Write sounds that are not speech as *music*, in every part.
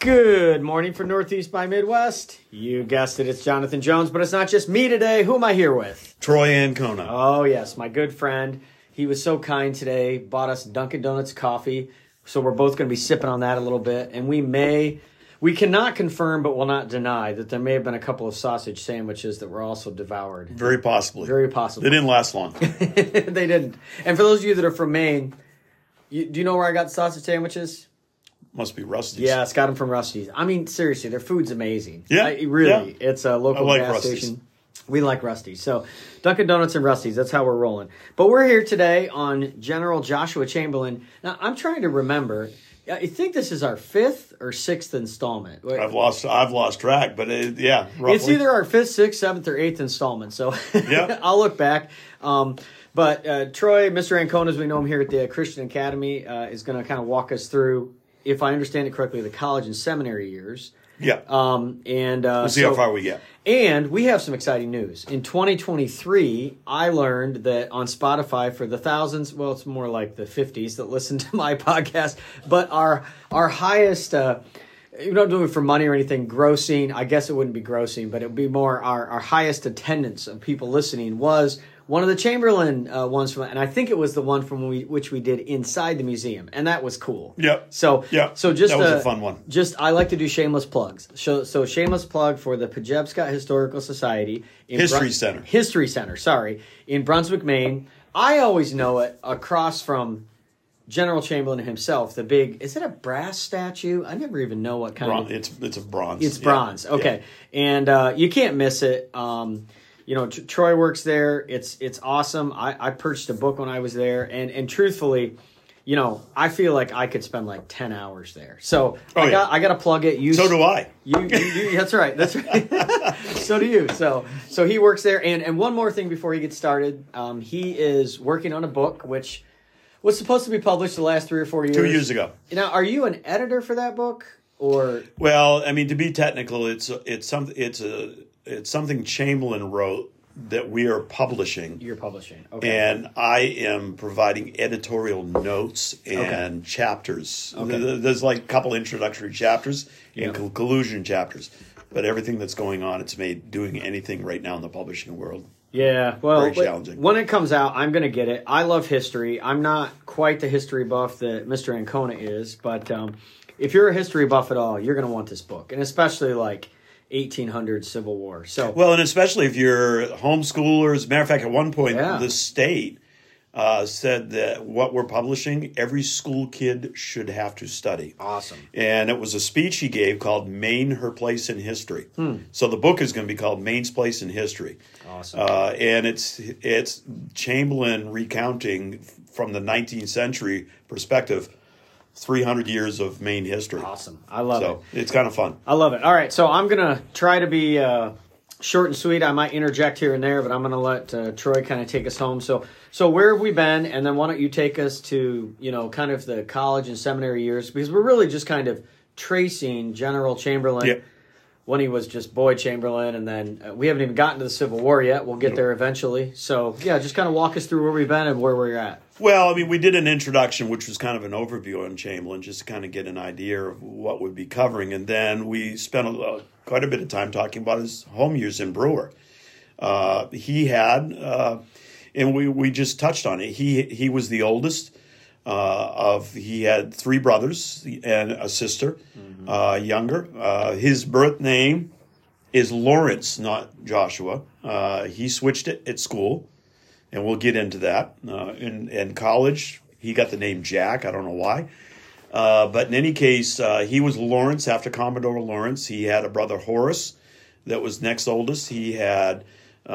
Good morning from Northeast by Midwest. You guessed it, it's Jonathan Jones, but it's not just me today. Who am I here with? Troy Ancona. Oh, yes, my good friend. He was so kind today, bought us Dunkin' Donuts coffee. So we're both going to be sipping on that a little bit. And we may, we cannot confirm, but will not deny that there may have been a couple of sausage sandwiches that were also devoured. Very possibly. Very possible. They didn't last long. *laughs* they didn't. And for those of you that are from Maine, you, do you know where I got the sausage sandwiches? Must be Rusty's. Yeah, it's got them from Rusty's. I mean, seriously, their food's amazing. Yeah, I, really. yeah. It's a local like gas Rusty's. station. We like Rusty's. So, Dunkin' Donuts and Rusty's, that's how we're rolling. But we're here today on General Joshua Chamberlain. Now, I'm trying to remember. I think this is our fifth or sixth installment. I've lost. I've lost track, but it, yeah, roughly. It's either our fifth, sixth, seventh, or eighth installment. So *laughs* Yeah. I'll look back. Um, but uh, Troy, Mr. Ancona, as we know him here at the Christian Academy, uh, is going to kind of walk us through, if I understand it correctly, the college and seminary years. yeah. Um, and uh, we'll see so- how far we get. and we have some exciting news. In 2023, I learned that on Spotify for the thousands, well, it's more like the 50s that listen to my *laughs* podcast, but our our highest uh you're not doing it for money or anything grossing i guess it wouldn't be grossing but it would be more our, our highest attendance of people listening was one of the chamberlain uh, ones from and i think it was the one from we, which we did inside the museum and that was cool Yep. so Yeah, so just that was uh, a fun one. just I like to do shameless plugs. So, so shameless plug for the Pejepscot Historical Society in History Center. History Center, sorry, in Brunswick, Maine. I always know it across from General Chamberlain himself. The big is it a brass statue? I never even know what kind Bron- of it's it's a bronze. it's Yeah. bronze. Okay, and uh, you can't miss it. Um, you know, Tr- Troy works there. It's it's awesome. I, I purchased a book when I was there, and and truthfully, you know, I feel like I could spend like ten hours there. So Oh, I yeah. got I got to plug it. You So do I. you, you, you that's right. That's right. *laughs* so do you. So so he works there. And and one more thing before he gets started, um, he is working on a book which was supposed to be published the last three or four years. Two years ago. Now, are you an editor for that book or? Well, I mean, to be technical, it's it's something it's a it's something Chamberlain wrote that we are publishing. You're publishing. Okay. and I am providing editorial notes and chapters. Okay. There's like a couple introductory chapters and Yeah. conclusion chapters, but everything that's going on, it's made doing anything right now in the publishing world. Yeah, well, Very challenging. when it comes out, I'm going to get it. I love history. I'm not quite the history buff that Mr. Ancona is, but um, if you're a history buff at all, you're going to want this book, and especially like 1800 Civil War. So, Well, and especially if you're homeschoolers. Matter of fact, at one point, Yeah. the state uh, said that what we're publishing, every school kid should have to study. awesome. And it was a speech he gave called Maine, Her Place in History. Hmm. So the book is going to be called Maine's Place in History. Awesome. Uh, and it's it's Chamberlain recounting from the 19th century perspective 300 years of Maine history. Awesome. I love it. So it. it's kind of fun. I love it. All right, so I'm going to try to be uh, short and sweet. I might interject here and there, but I'm going to let uh, Troy kind of take us home. So, so where have we been? And then why don't you take us to, you know, kind of the college and seminary years? Because we're really just kind of tracing General Chamberlain. Yep. when he was just boy Chamberlain, and then uh, we haven't even gotten to the Civil War yet. We'll get there eventually. So yeah, just kind of walk us through where we've been and where we're at. Well, I mean, we did an introduction, which was kind of an overview on Chamberlain, just to kind of get an idea of what we'd be covering. And then we spent a, uh, quite a bit of time talking about his home years in Brewer. Uh, he had, uh, and we, we just touched on it. He he was the oldest uh, of. He had three brothers and a sister, uh, younger. Uh, his birth name is Lawrence, not Joshua. Uh, he switched it at school and we'll get into that. Uh, in in college, he got the name Jack. I don't know why, uh, but in any case, uh, he was Lawrence after Commodore Lawrence. He had a brother Horace that was next oldest. He had uh,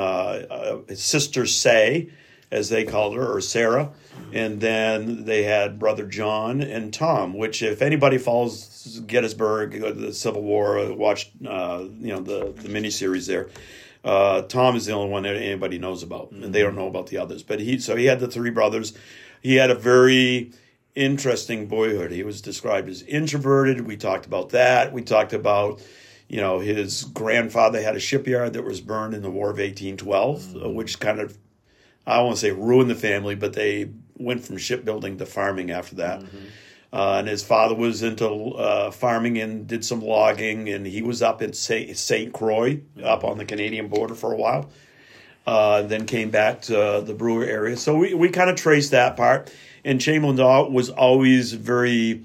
uh, his sister Sae, as they called her, or Sarah, and then they had brother John and Tom. Which, if anybody follows Gettysburg, the Civil War, watched uh, you know the the miniseries there. Uh, Tom is the only one that anybody knows about, and they don't know about the others. But he, so he had the three brothers. He had a very interesting boyhood. He was described as introverted. We talked about that. We talked about, you know, his grandfather had a shipyard that was burned in the War of 1812, uh, which kind of, I to say ruined the family, but they went from shipbuilding to farming after that. Uh, and his father was into uh, farming and did some logging, and he was up in St. Croix, up on the Canadian border for a while. Uh, then came back to the Brewer area. So we, we kind of traced that part. And Chamberlain was always very,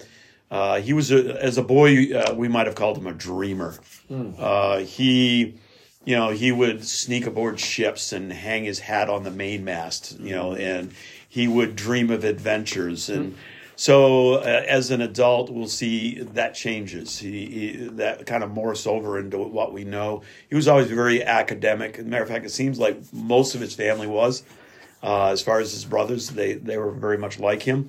uh, he was, a, as a boy, uh, we might have called him a dreamer. Mm. he, you know, he would sneak aboard ships and hang his hat on the mainmast, you know, and he would dream of adventures. And, mm so uh, as an adult, we'll see that changes. He, he, that kind of morphs over into what we know. He was always very academic. As a matter of fact, it seems like most of his family was. Uh, as far as his brothers, they they were very much like him,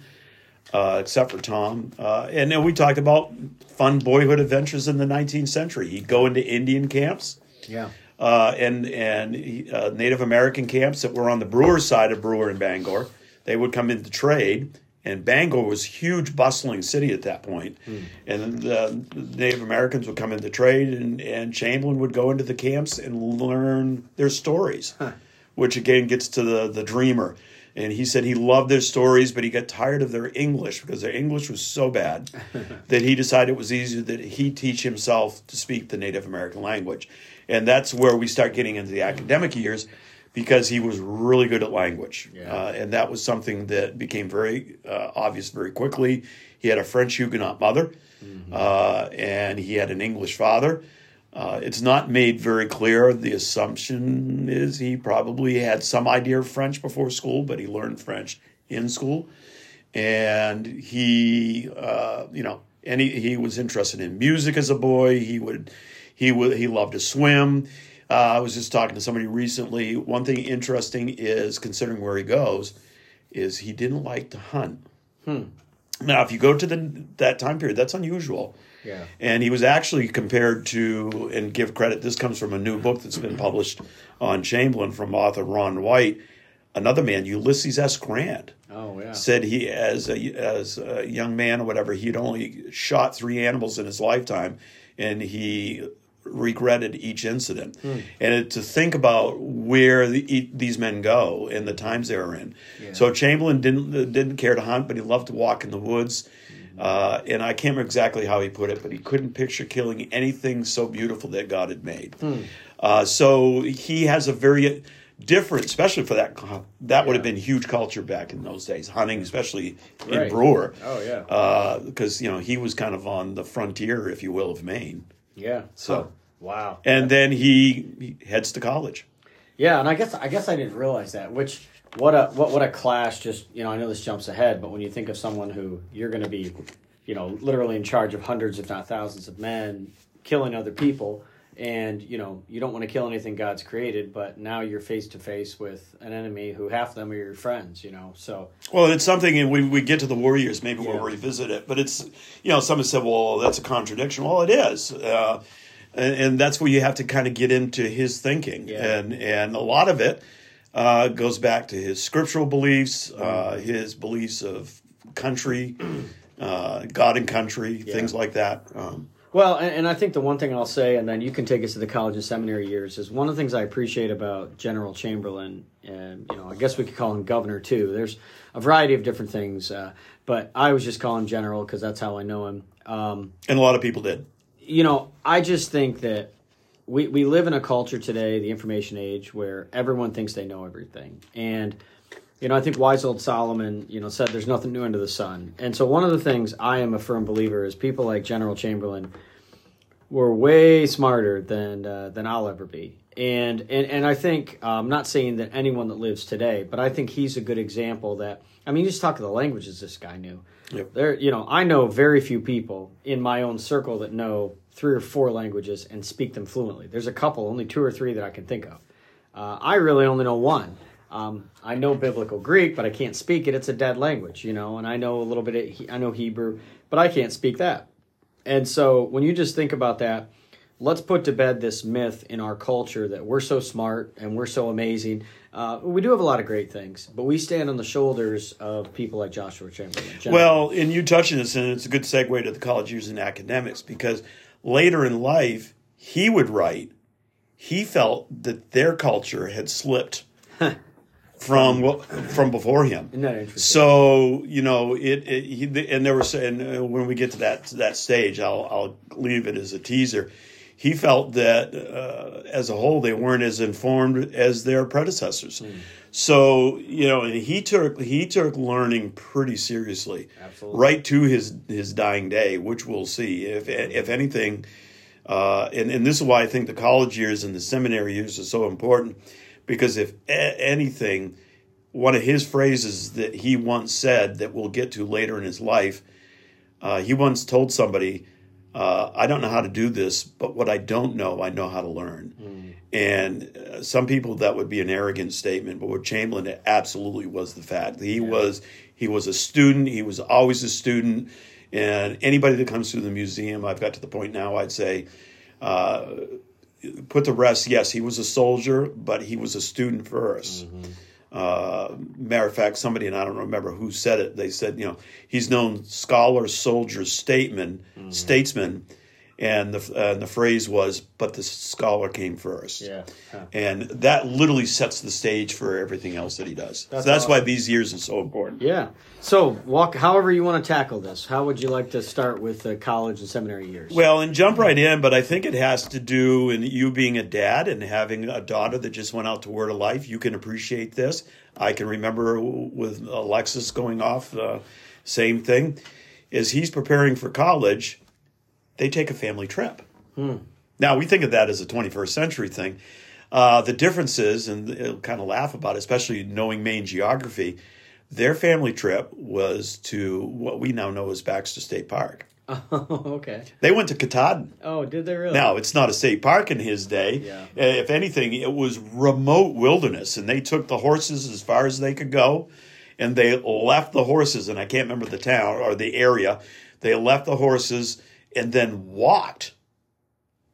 uh, except for Tom. Uh, and then we talked about fun boyhood adventures in the 19th century. He'd go into Indian camps. Yeah. Uh, and and uh, Native American camps that were on the Brewer side of Brewer and Bangor. They would come into trade and Bangor was a huge, bustling city at that point. Mm. And the Native Americans would come into trade, and, and Chamberlain would go into the camps and learn their stories, huh. which again gets to the, the dreamer. And he said he loved their stories, but he got tired of their English because their English was so bad *laughs* that he decided it was easier that he teach himself to speak the Native American language. And that's where we start getting into the academic years because he was really good at language. Yeah. Uh, and that was something that became very uh, obvious very quickly. He had a French Huguenot mother, mm-hmm. uh, and he had an English father. Uh, it's not made very clear. The assumption is he probably had some idea of French before school, but he learned French in school. And he, uh, you know, and he, he was interested in music as a boy. He would, he would, he loved to swim uh, I was just talking to somebody recently. One thing interesting is considering where he goes, is he didn't like to hunt. Hmm. Now, if you go to the that time period, that's unusual. Yeah. And he was actually compared to, and give credit, this comes from a new book that's been published on Chamberlain from author Ron White. Another man, Ulysses S. Grant, oh, yeah. said he, as a, as a young man or whatever, he'd only shot three animals in his lifetime, and he regretted each incident. Mm. And to think about where the, these men go and the times they were in. Yeah. So Chamberlain didn't didn't care to hunt, but he loved to walk in the woods. Mm-hmm. Uh, and I can't remember exactly how he put it, but he couldn't picture killing anything so beautiful that God had made. Mm. Uh, so he has a very different, especially for that. That would have been huge culture back in those days, hunting, especially right. in Brewer. Oh yeah, because uh, you know he was kind of on the frontier, if you will, of Maine. Yeah. So wow. And then he, he heads to college. Yeah, and I guess I guess I didn't realize that. Which what a what what a clash! Just you know, I know this jumps ahead, but when you think of someone who you're going to be, you know, literally in charge of hundreds, if not thousands, of men killing other people, and you know you don't want to kill anything God's created, but now you're face to face with an enemy who half of them are your friends. You know, so well, it's something, and we we get to the warriors. Maybe yeah. we'll revisit it, but it's you know, someone said, well, that's a contradiction. Well, it is. Uh, and, and, that's where you have to kind of get into his thinking, yeah. and and a lot of it uh, goes back to his scriptural beliefs, uh, mm-hmm. his beliefs of country, uh, God and country, yeah. things like that. Um, well, and, and, I think the one thing I'll say, and then you can take us to the college and seminary years, is one of the things I appreciate about General Chamberlain, and you know, I guess we could call him governor too. There's a variety of different things, uh, but I was just calling general because that's how I know him. Um, and a lot of people did. You know, I just think that we we live in a culture today, the information age, where everyone thinks they know everything, and you know, I think wise old Solomon, you know, said there's nothing new under the sun. And so one of the things I am a firm believer is people like General Chamberlain were way smarter than uh, than I'll ever be. And and and I think uh, I'm not saying that anyone that lives today, but I think he's a good example that I mean, you just talk of the languages this guy knew. Yep. There, you know, I know very few people in my own circle that know three or four languages and speak them fluently. There's a couple, only two or three that I can think of. Uh, I really only know one. Um, I know biblical Greek, but I can't speak it. It's a dead language, you know. And I know a little bit. Of, I know Hebrew, but I can't speak that. And so when you just think about that, let's put to bed this myth in our culture that we're so smart and we're so amazing. Uh, we do have a lot of great things, but we stand on the shoulders of people like Joshua Chamberlain. Well, and you touching this, and it's a good segue to the college years and academics because later in life, he would write, he felt that their culture had slipped from what from before him. Isn't that interesting? So you know it, it he, and there was and uh, when we get to that to that stage, I'll I'll leave it as a teaser. He felt that uh, as a whole they weren't as informed as their predecessors. Hmm. So you know, and he took he took learning pretty seriously, Absolutely. right to his his dying day, which we'll see. If if anything, uh, and and this is why I think the college years and the seminary years are so important, because if anything, one of his phrases that he once said that we'll get to later in his life, uh, he once told somebody, uh, "I don't know how to do this, but what I don't know, I know how to learn." And uh, some people that would be an arrogant statement, but with Chamberlain, it absolutely was the fact. He was he was a student. He was always a student. And anybody that comes through the museum, I've got to the point now. I'd say, uh, put the rest. Yes, he was a soldier, but he was a student 1st Uh, matter of fact, somebody and I don't remember who said it. They said, you know, he's known scholar, soldier, statesman, statesman, and the uh, and the phrase was, "But the scholar came first. Yeah. Huh. And that literally sets the stage for everything else that he does. That's so that's why these years are so important. Yeah. So, walk. However, you want to tackle this. How would you like to start with the college and seminary years? Well, and jump right in, but I think it has to do in you being a dad and having a daughter that just went out to Word of Life. You can appreciate this. I can remember with Alexis going off, uh, same thing. Is he's preparing for college, they take a family trip. Now we think of that as a 21st century thing. Uh, the difference is, and it'll kind of laugh about it, especially knowing Maine geography. Their family trip was to what we now know as Baxter State Park. *laughs* Oh, okay. They went to Katahdin. Oh, did they really? Now, it's not a state park in his day. Yeah. Uh, If anything, it was remote wilderness, and they took the horses as far as they could go, and they left the horses, and I can't remember the town or the area. They left the horses and then walked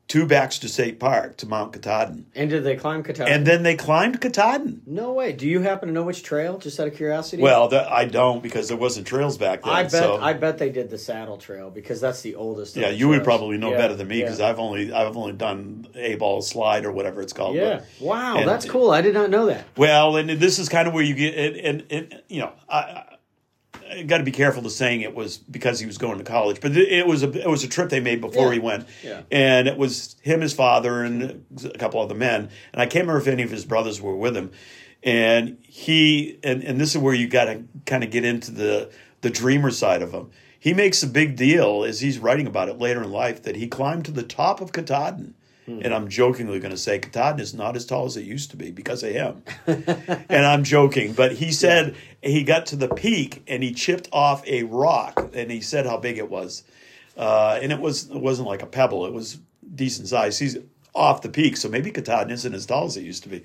two backs to Baxter State Park to Mount Katahdin. And did they climb Katahdin? And then they climbed Katahdin. no way. Do you happen to know which trail? Just out of curiosity. Well, the, I don't because there wasn't trails back then. I bet. so- I bet they did the Saddle Trail because that's the oldest. of yeah, you would probably know Yeah, better than me yeah. because I've only I've only done Abol Slide or whatever it's called. Yeah. but- Wow, that's cool. I did not know that. Well, and this is kind of where you get, and, and, and you know, I got to be careful to saying it was because he was going to college, but it was a it was a trip they made before Yeah. he went, Yeah. and it was him, his father, and a couple other men, and I can't remember if any of his brothers were with him, and he, and, and this is where you got to kind of get into the the dreamer side of him. He makes a big deal as he's writing about it later in life that he climbed to the top of Katahdin. And I'm jokingly going to say Katahdin is not as tall as it used to be because of him. *laughs* And I'm joking, but he said he got to the peak and he chipped off a rock, and he said how big it was, uh, and it was it wasn't like a pebble; it was decent size. He's off the peak, so maybe Katahdin isn't as tall as it used to be,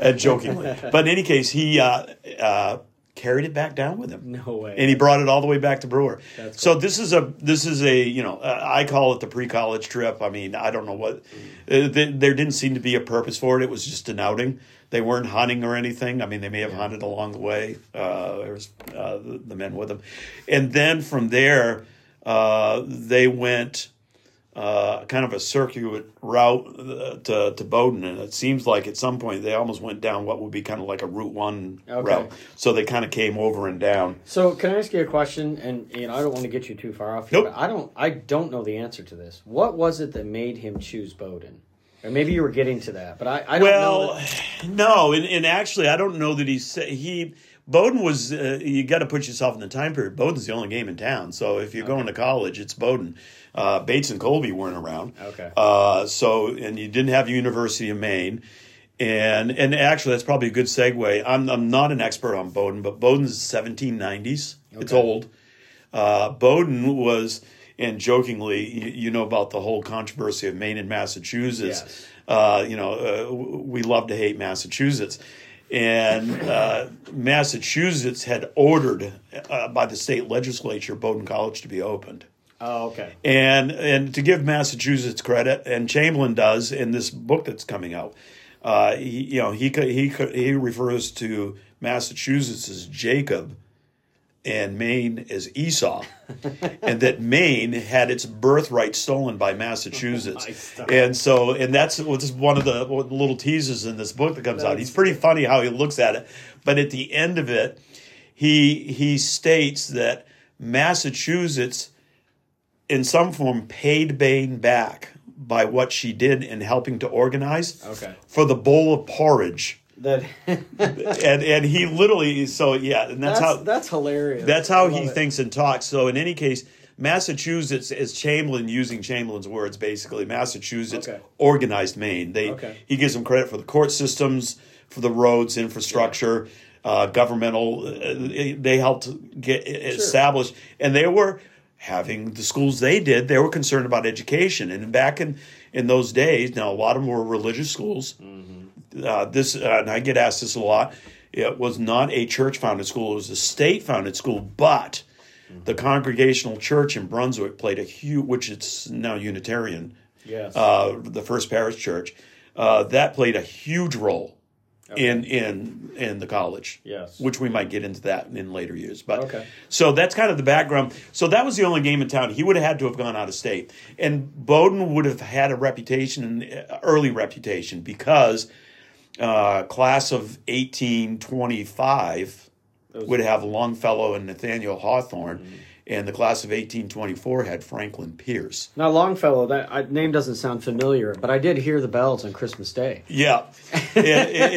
uh, jokingly. *laughs* but in any case, he uh, uh, carried it back down with him. No way. And he brought it all the way back to Brewer. That's so this is a this is a you know uh, I call it the pre-college trip. I mean I don't know what uh, th- there didn't seem to be a purpose for it. It was just an outing. They weren't hunting or anything. I mean they may have hunted along the way. Uh, there was uh, the, the men with them, and then from there uh, they went uh, kind of a circuit route uh, to, to Bowdoin, and it seems like at some point they almost went down what would be kind of like a Route One Okay. route. So they kind of came over and down. So, can I ask you a question? And you know, I don't want to get you too far off. Here, Nope. but I don't. I don't know the answer to this. What was it that made him choose Bowdoin? Or maybe you were getting to that, but I, I don't know. Well, that- no, and, and actually, I don't know that he said he. Bowdoin was. Uh, you got to put yourself in the time period. Bowdoin's the only game in town, so if you're going to college, it's Bowdoin. Uh, Bates and Colby weren't around. Okay. Uh, so and you didn't have University of Maine. And and actually, that's probably a good segue. I'm I'm not an expert on Bowdoin, but Bowdoin's 1790s. It's old. Uh, Bowdoin was, and jokingly, you, you know about the whole controversy of Maine and Massachusetts. Yes. Uh, you know, uh, we love to hate Massachusetts. And uh, Massachusetts had ordered uh, by the state legislature Bowdoin College to be opened. Oh, okay. And and to give Massachusetts credit, and Chamberlain does in this book that's coming out, uh, he, you know he he he refers to Massachusetts as Jacob, and Maine as Esau, *laughs* and that Maine had its birthright stolen by Massachusetts, *laughs* and so and that's what's one of the little teasers in this book that comes out. He's pretty funny how he looks at it, but at the end of it, he he states that Massachusetts, in some form, paid Maine back by what she did in helping to organize Okay. for the bowl of porridge That *laughs* and and he literally so yeah and that's, that's how that's hilarious. that's how he it. thinks and talks so in any case massachusetts is chamberlain using chamberlain's words basically massachusetts Okay. organized maine they Okay. he gives them credit for the court systems for the roads infrastructure uh, governmental uh, they helped get established and they were having the schools they did they were concerned about education and back in in those days now a lot of them were religious schools uh, this, uh, and I get asked this a lot. It was not a church founded school; it was a state founded school. But the Congregational Church in Brunswick played a huge, which it's now Unitarian, Yes. uh, the First Parish Church. Uh, that played a huge role in in in the college. Yes. which we might get into that in later years. But Okay. so that's kind of the background. So that was the only game in town. He would have had to have gone out of state, and Bowdoin would have had a reputation, uh, early reputation, because uh, class of eighteen twenty five would have Longfellow and Nathaniel Hawthorne, Mm-hmm. And the class of eighteen twenty four had Franklin Pierce. now Longfellow, that I, name doesn't sound familiar, but I did hear the bells on Christmas Day. Yeah, *laughs* I- I-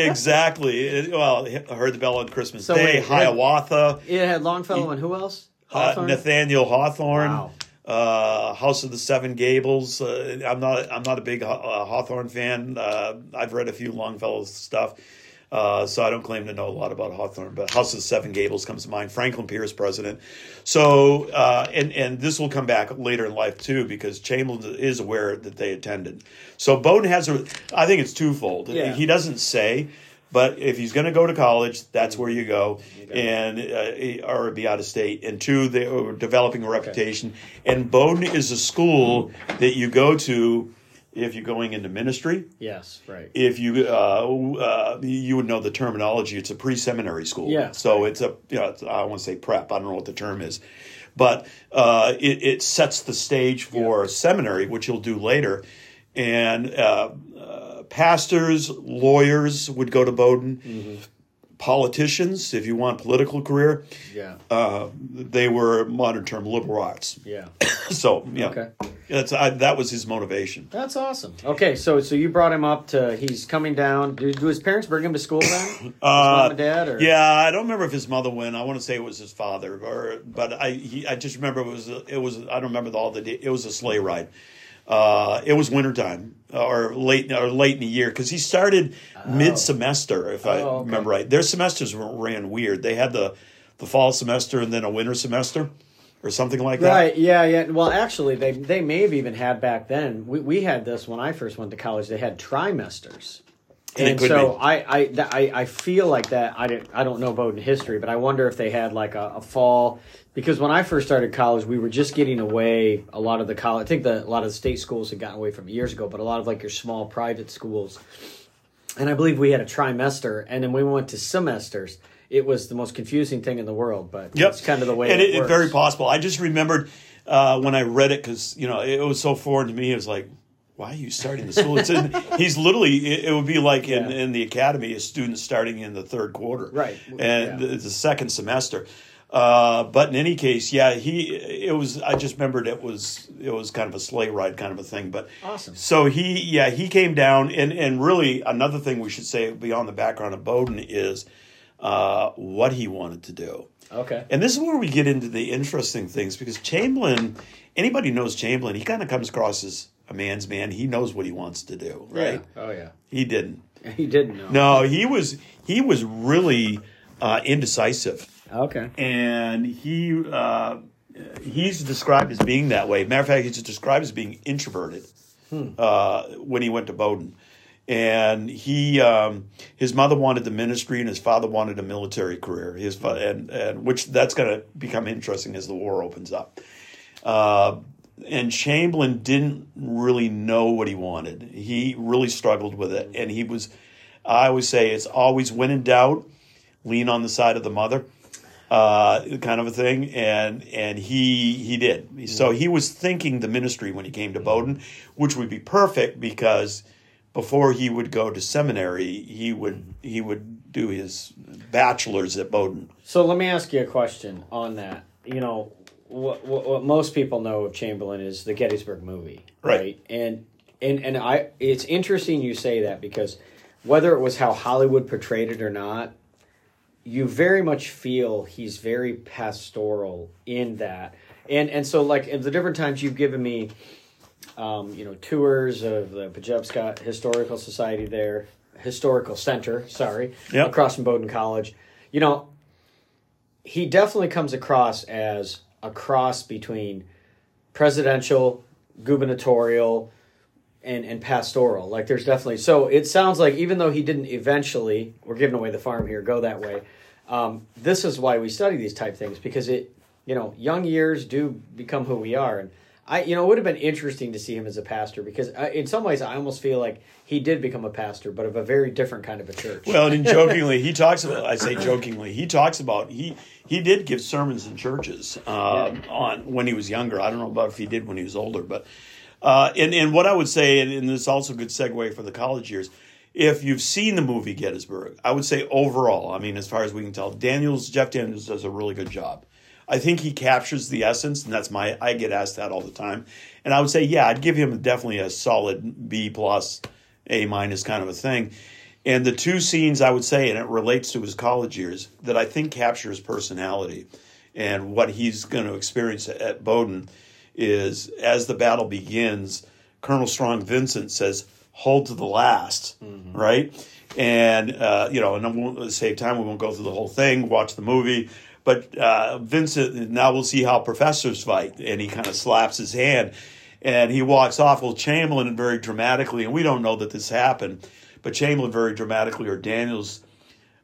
exactly. It- well, I heard the bell on Christmas So Day. Hiawatha. It had Longfellow and who else? Uh, Nathaniel Hawthorne, Wow. uh, House of the Seven Gables. Uh, I'm not I'm not a big uh, Hawthorne fan. Uh, I've read a few Longfellow's stuff, uh, so I don't claim to know a lot about Hawthorne. But House of the Seven Gables comes to mind. Franklin Pierce, president. So uh, and and this will come back later in life too because Chamberlain is aware that they attended. So Bowdoin has a. I think it's twofold. Yeah. He doesn't say. But if he's going to go to college, that's where you go, and uh, or be out of state. And two, they are developing a reputation. And Bowdoin is a school that you go to if you're going into ministry. Yes, right. If you uh, uh, you would know the terminology. It's a pre-seminary school. Yeah. So it's a you know, it's, I want to say prep. I don't know what the term is, but uh, it, it sets the stage for seminary, which you'll do later. And uh, uh, pastors, lawyers would go to Bowdoin. Mm-hmm. Politicians, if you want political career, Yeah. uh, they were modern term liberal arts. Yeah. *coughs* So yeah, Okay. that's I, that was his motivation. That's awesome. Okay, so so you brought him up to he's coming down. Do, do his parents bring him to school then? *coughs* His mom and dad or Yeah, I don't remember if his mother went. I want to say it was his father, or but I he, I just remember it was it was I don't remember all the day. It was a sleigh ride. Uh, it was wintertime or late or late in the year because he started mid semester, if I Oh, okay. remember right. Their semesters ran weird. They had the the fall semester and then a winter semester or something like that. Right, yeah, yeah. Well, actually, they they may have even had back then. We, we had this when I first went to college. They had trimesters, And and so be. I I, that, I I feel like that. I didn't I don't know Bowdoin history, but I wonder if they had like a, a fall because when I first started college, we were just getting away. A lot of the college, I think the a lot of the state schools had gotten away from years ago, but a lot of like your small private schools. And I believe we had a trimester, and then we went to semesters. It was the most confusing thing in the world, but Yep. it's kind of the way and it, it, very possible. I just remembered uh, when I read it because you know it was so foreign to me. It was like, why are you starting the school? It's in, he's literally. It, it would be like in, Yeah. in the academy, a student starting in the third quarter, Right. and Yeah. the, the second semester. Uh, but in any case, yeah, he it was. I just remembered it was it was kind of a sleigh ride kind of a thing. But Awesome. So he yeah he came down and and really another thing we should say beyond the background of Bowdoin is uh, what he wanted to do. Okay. And this is where we get into the interesting things because Chamberlain, anybody knows Chamberlain, he kind of comes across as a man's man. He knows what he wants to do, right? Yeah. Oh yeah. He didn't. *laughs* He didn't know. No, he was he was really uh, indecisive, Okay. and he uh, he's described as being that way. Matter of fact, he's described as being introverted uh, when he went to Bowdoin. And he, um, his mother wanted the ministry, and his father wanted a military career. His and and which that's going to become interesting as the war opens up. And Chamberlain didn't really know what he wanted. He really struggled with it, and he was. I always say it's always when in doubt, lean on the side of the mother. uh, kind of a thing, and and he he did. So he was thinking the ministry when he came to Bowdoin, which would be perfect because before he would go to seminary, he would he would do his bachelor's at Bowdoin. So let me ask you a question on that. You know, what, what, what most people know of Chamberlain is the Gettysburg movie, Right. And and and I, it's interesting you say that because whether it was how Hollywood portrayed it or not, you very much feel he's very pastoral in that. And and so like in the different times you've given me, um, you know, tours of the Pajebska Historical Society there, historical center, sorry, Yep. across from Bowdoin College. You know, he definitely comes across as a cross between presidential, gubernatorial, and and pastoral. Like there's definitely so it sounds like even though he didn't eventually, we're giving away the farm here, go that way. Um, this is why we study these type things because it, you know, young years do become who we are, and I, you know, it would have been interesting to see him as a pastor because I, in some ways I almost feel like he did become a pastor, but of a very different kind of a church. Well, and *laughs* jokingly, he talks about. I say jokingly, he talks about he he did give sermons in churches um, on when he was younger. I don't know about if he did when he was older, but uh, and and what I would say, and, and this is also a good segue for the college years. If you've seen the movie Gettysburg, I would say overall, I mean, as far as we can tell, Daniels Jeff Daniels does a really good job. I think he captures the essence, and that's my. I get asked that all the time, and I would say, yeah, I'd give him definitely a solid B plus, A minus kind of a thing. And the two scenes I would say, and it relates to his college years, that I think capture his personality and what he's going to experience at, Bowdoin is as the battle begins, Colonel Strong Vincent says, hold to the last, right? And, uh, you know, and I won't save time, we won't go through the whole thing, watch the movie. But uh, Vincent, now we'll see how professors fight. And he kind of slaps his hand and he walks off. Well, Chamberlain very dramatically, and we don't know that this happened, but Chamberlain very dramatically, or Daniels,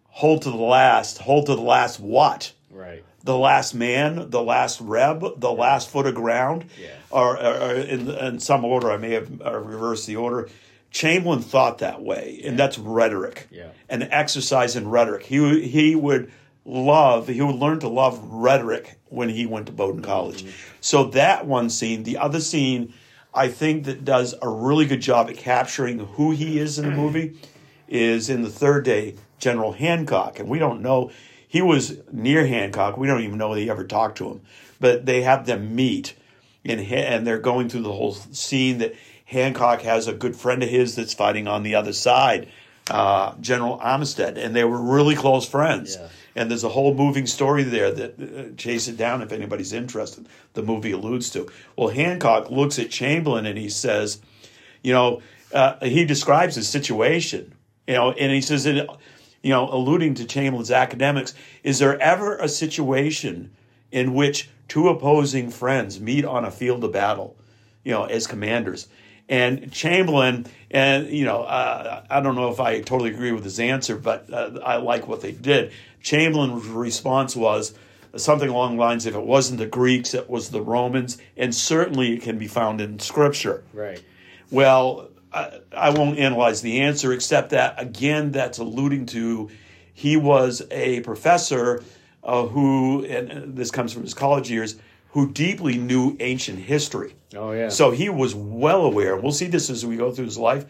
hold to the last, hold to the last what? right. The last man, the last reb, the last foot of ground, Yeah. or, or, or in, in some order. I may have reversed the order. Chamberlain thought that way, and that's rhetoric, Yeah. an exercise in rhetoric. He he would love, he would learn to love rhetoric when he went to Bowdoin College. So that one scene, the other scene, I think that does a really good job at capturing who he is in the movie, is in the third day, General Hancock, and we don't know. He was near Hancock. We don't even know he ever talked to him, but they have them meet and and they're going through the whole scene that Hancock has a good friend of his that's fighting on the other side, uh, General Armistead, and they were really close friends. Yeah. And there's a whole moving story there that uh, chase it down if anybody's interested. The movie alludes to. Well, Hancock looks at Chamberlain and he says, you know, uh, he describes his situation, you know, and he says, it, you know, alluding to Chamberlain's academics, is there ever a situation in which two opposing friends meet on a field of battle, you know, as commanders? And Chamberlain, and you know, uh, I don't know if I totally agree with his answer, but uh, I like what they did. Chamberlain's response was something along the lines: "If it wasn't the Greeks, it was the Romans," and certainly it can be found in Scripture. Right. Well, I, I won't analyze the answer, except that again, that's alluding to he was a professor uh, who, and this comes from his college years, who deeply knew ancient history. Oh yeah. So he was well aware. We'll see this as we go through his life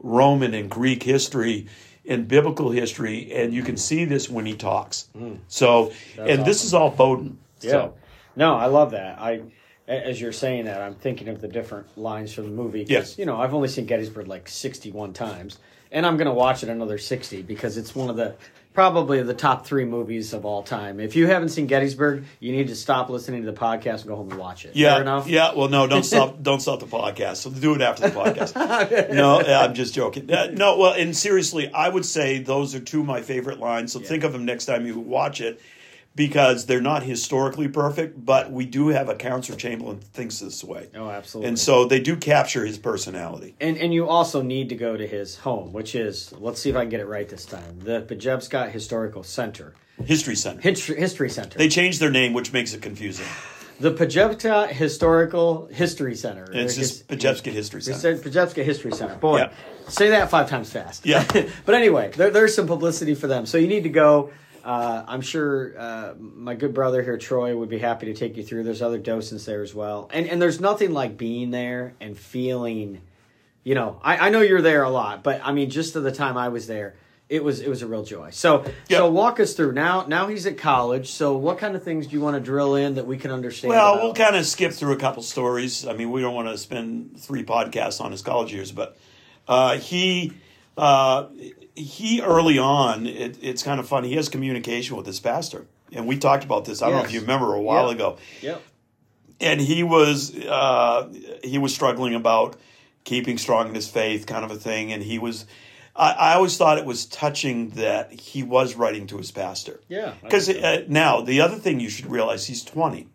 Roman and Greek history and biblical history, and you can see this when he talks. Mm. So, and this is all Bowdoin. Yeah. So, No, I love that. I, as you're saying that, I'm thinking of the different lines from the movie. Yes. You know, I've only seen Gettysburg like 61 times, and I'm going to watch it another 60 because it's one of the probably the top three movies of all time. If you haven't seen Gettysburg, you need to stop listening to the podcast and go home and watch it. yeah, Fair enough. yeah. Well, no, don't stop. *laughs* don't stop the podcast. So do it after the podcast. *laughs* no, I'm just joking. Uh, no, well, and seriously, I would say those are two of my favorite lines. So think of them next time you watch it, because they're not historically perfect, but we do have a where Chamberlain thinks this way, Oh, absolutely. and so they do capture his personality. And and you also need to go to his home, which is let's see if I can get it right this time. The Pajebska Historical Center, History Center. History, History Center. They changed their name, which makes it confusing. the Pajebska Historical History Center. It's just Pajevska History Center. said Pajevska History Center. Boy, Yeah. say that five times fast. Yeah. *laughs* but anyway, there, there's some publicity for them. So you need to go. Uh, I'm sure uh, my good brother here, Troy, would be happy to take you through. There's other docents there as well, and and there's nothing like being there and feeling. You know, I, I know you're there a lot, but I mean, just to the time I was there, it was it was a real joy. So Yep. so walk us through now. Now he's at college. So what kind of things do you want to drill in that we can understand? Well, about? we'll kind of skip through a couple stories. I mean, we don't want to spend three podcasts on his college years, but uh, he uh, he early on, it, it's kind of funny. He has communication with his pastor, and we talked about this. I don't know if you remember a while Yep. ago, Yep. and he was uh, he was struggling about keeping strong in his faith, kind of a thing, and he was. I, I always thought it was touching that he was writing to his pastor. Yeah. Because uh, now the other thing you should realize he's twenty.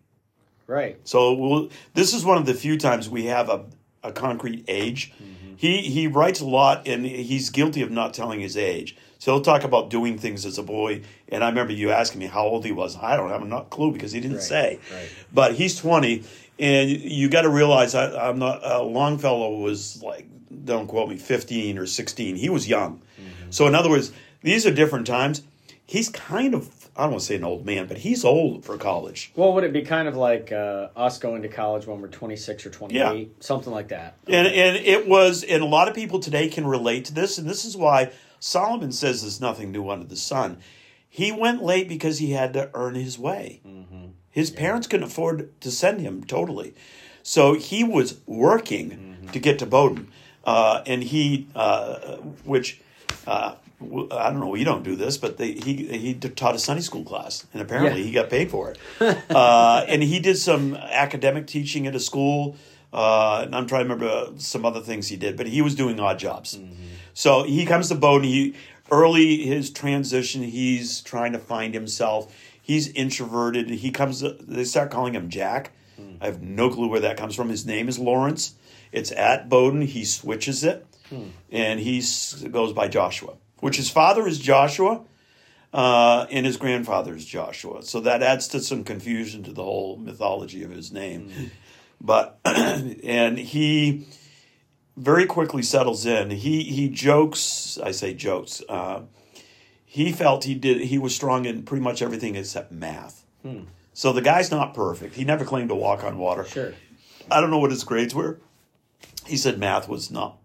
right. So we'll, this is one of the few times we have a, a concrete age. He he writes a lot, and he's guilty of not telling his age. So he'll talk about doing things as a boy. And I remember you asking me how old he was. I don't have a not clue because he didn't Right, say. right. But he's twenty, and you got to realize I, I'm not. Uh, Longfellow was like, don't quote me, fifteen or sixteen. He was young. So in other words, these are different times. He's kind of I don't want to say an old man, but he's old for college. Well, would it be kind of like uh, us going to college when we're 26 or 28? Yeah. Something like that. And and it was, and a lot of people today can relate to this, and this is why Solomon says there's nothing new under the sun. He went late because he had to earn his way. His parents couldn't afford to send him totally, so he was working to get to Bowdoin, uh, and he, uh, which. Uh, I don't know. We don't do this, but they, he he taught a Sunday school class, and apparently Yeah. he got paid for it. *laughs* uh, and he did some academic teaching at a school. Uh, and I'm trying to remember some other things he did, but he was doing odd jobs. So he comes to Bowdoin. He early his transition. He's trying to find himself. He's introverted. He comes. They start calling him Jack. I have no clue where that comes from. His name is Lawrence. It's at Bowdoin. He switches it, and he goes by Joshua, which his father is Joshua uh, and his grandfather is Joshua. So that adds to some confusion to the whole mythology of his name. But *clears throat* and he very quickly settles in. He he jokes. I say jokes. Uh, he felt he did. He was strong in pretty much everything except math. So the guy's not perfect. He never claimed to walk on water. Sure. I don't know what his grades were. He said math was not,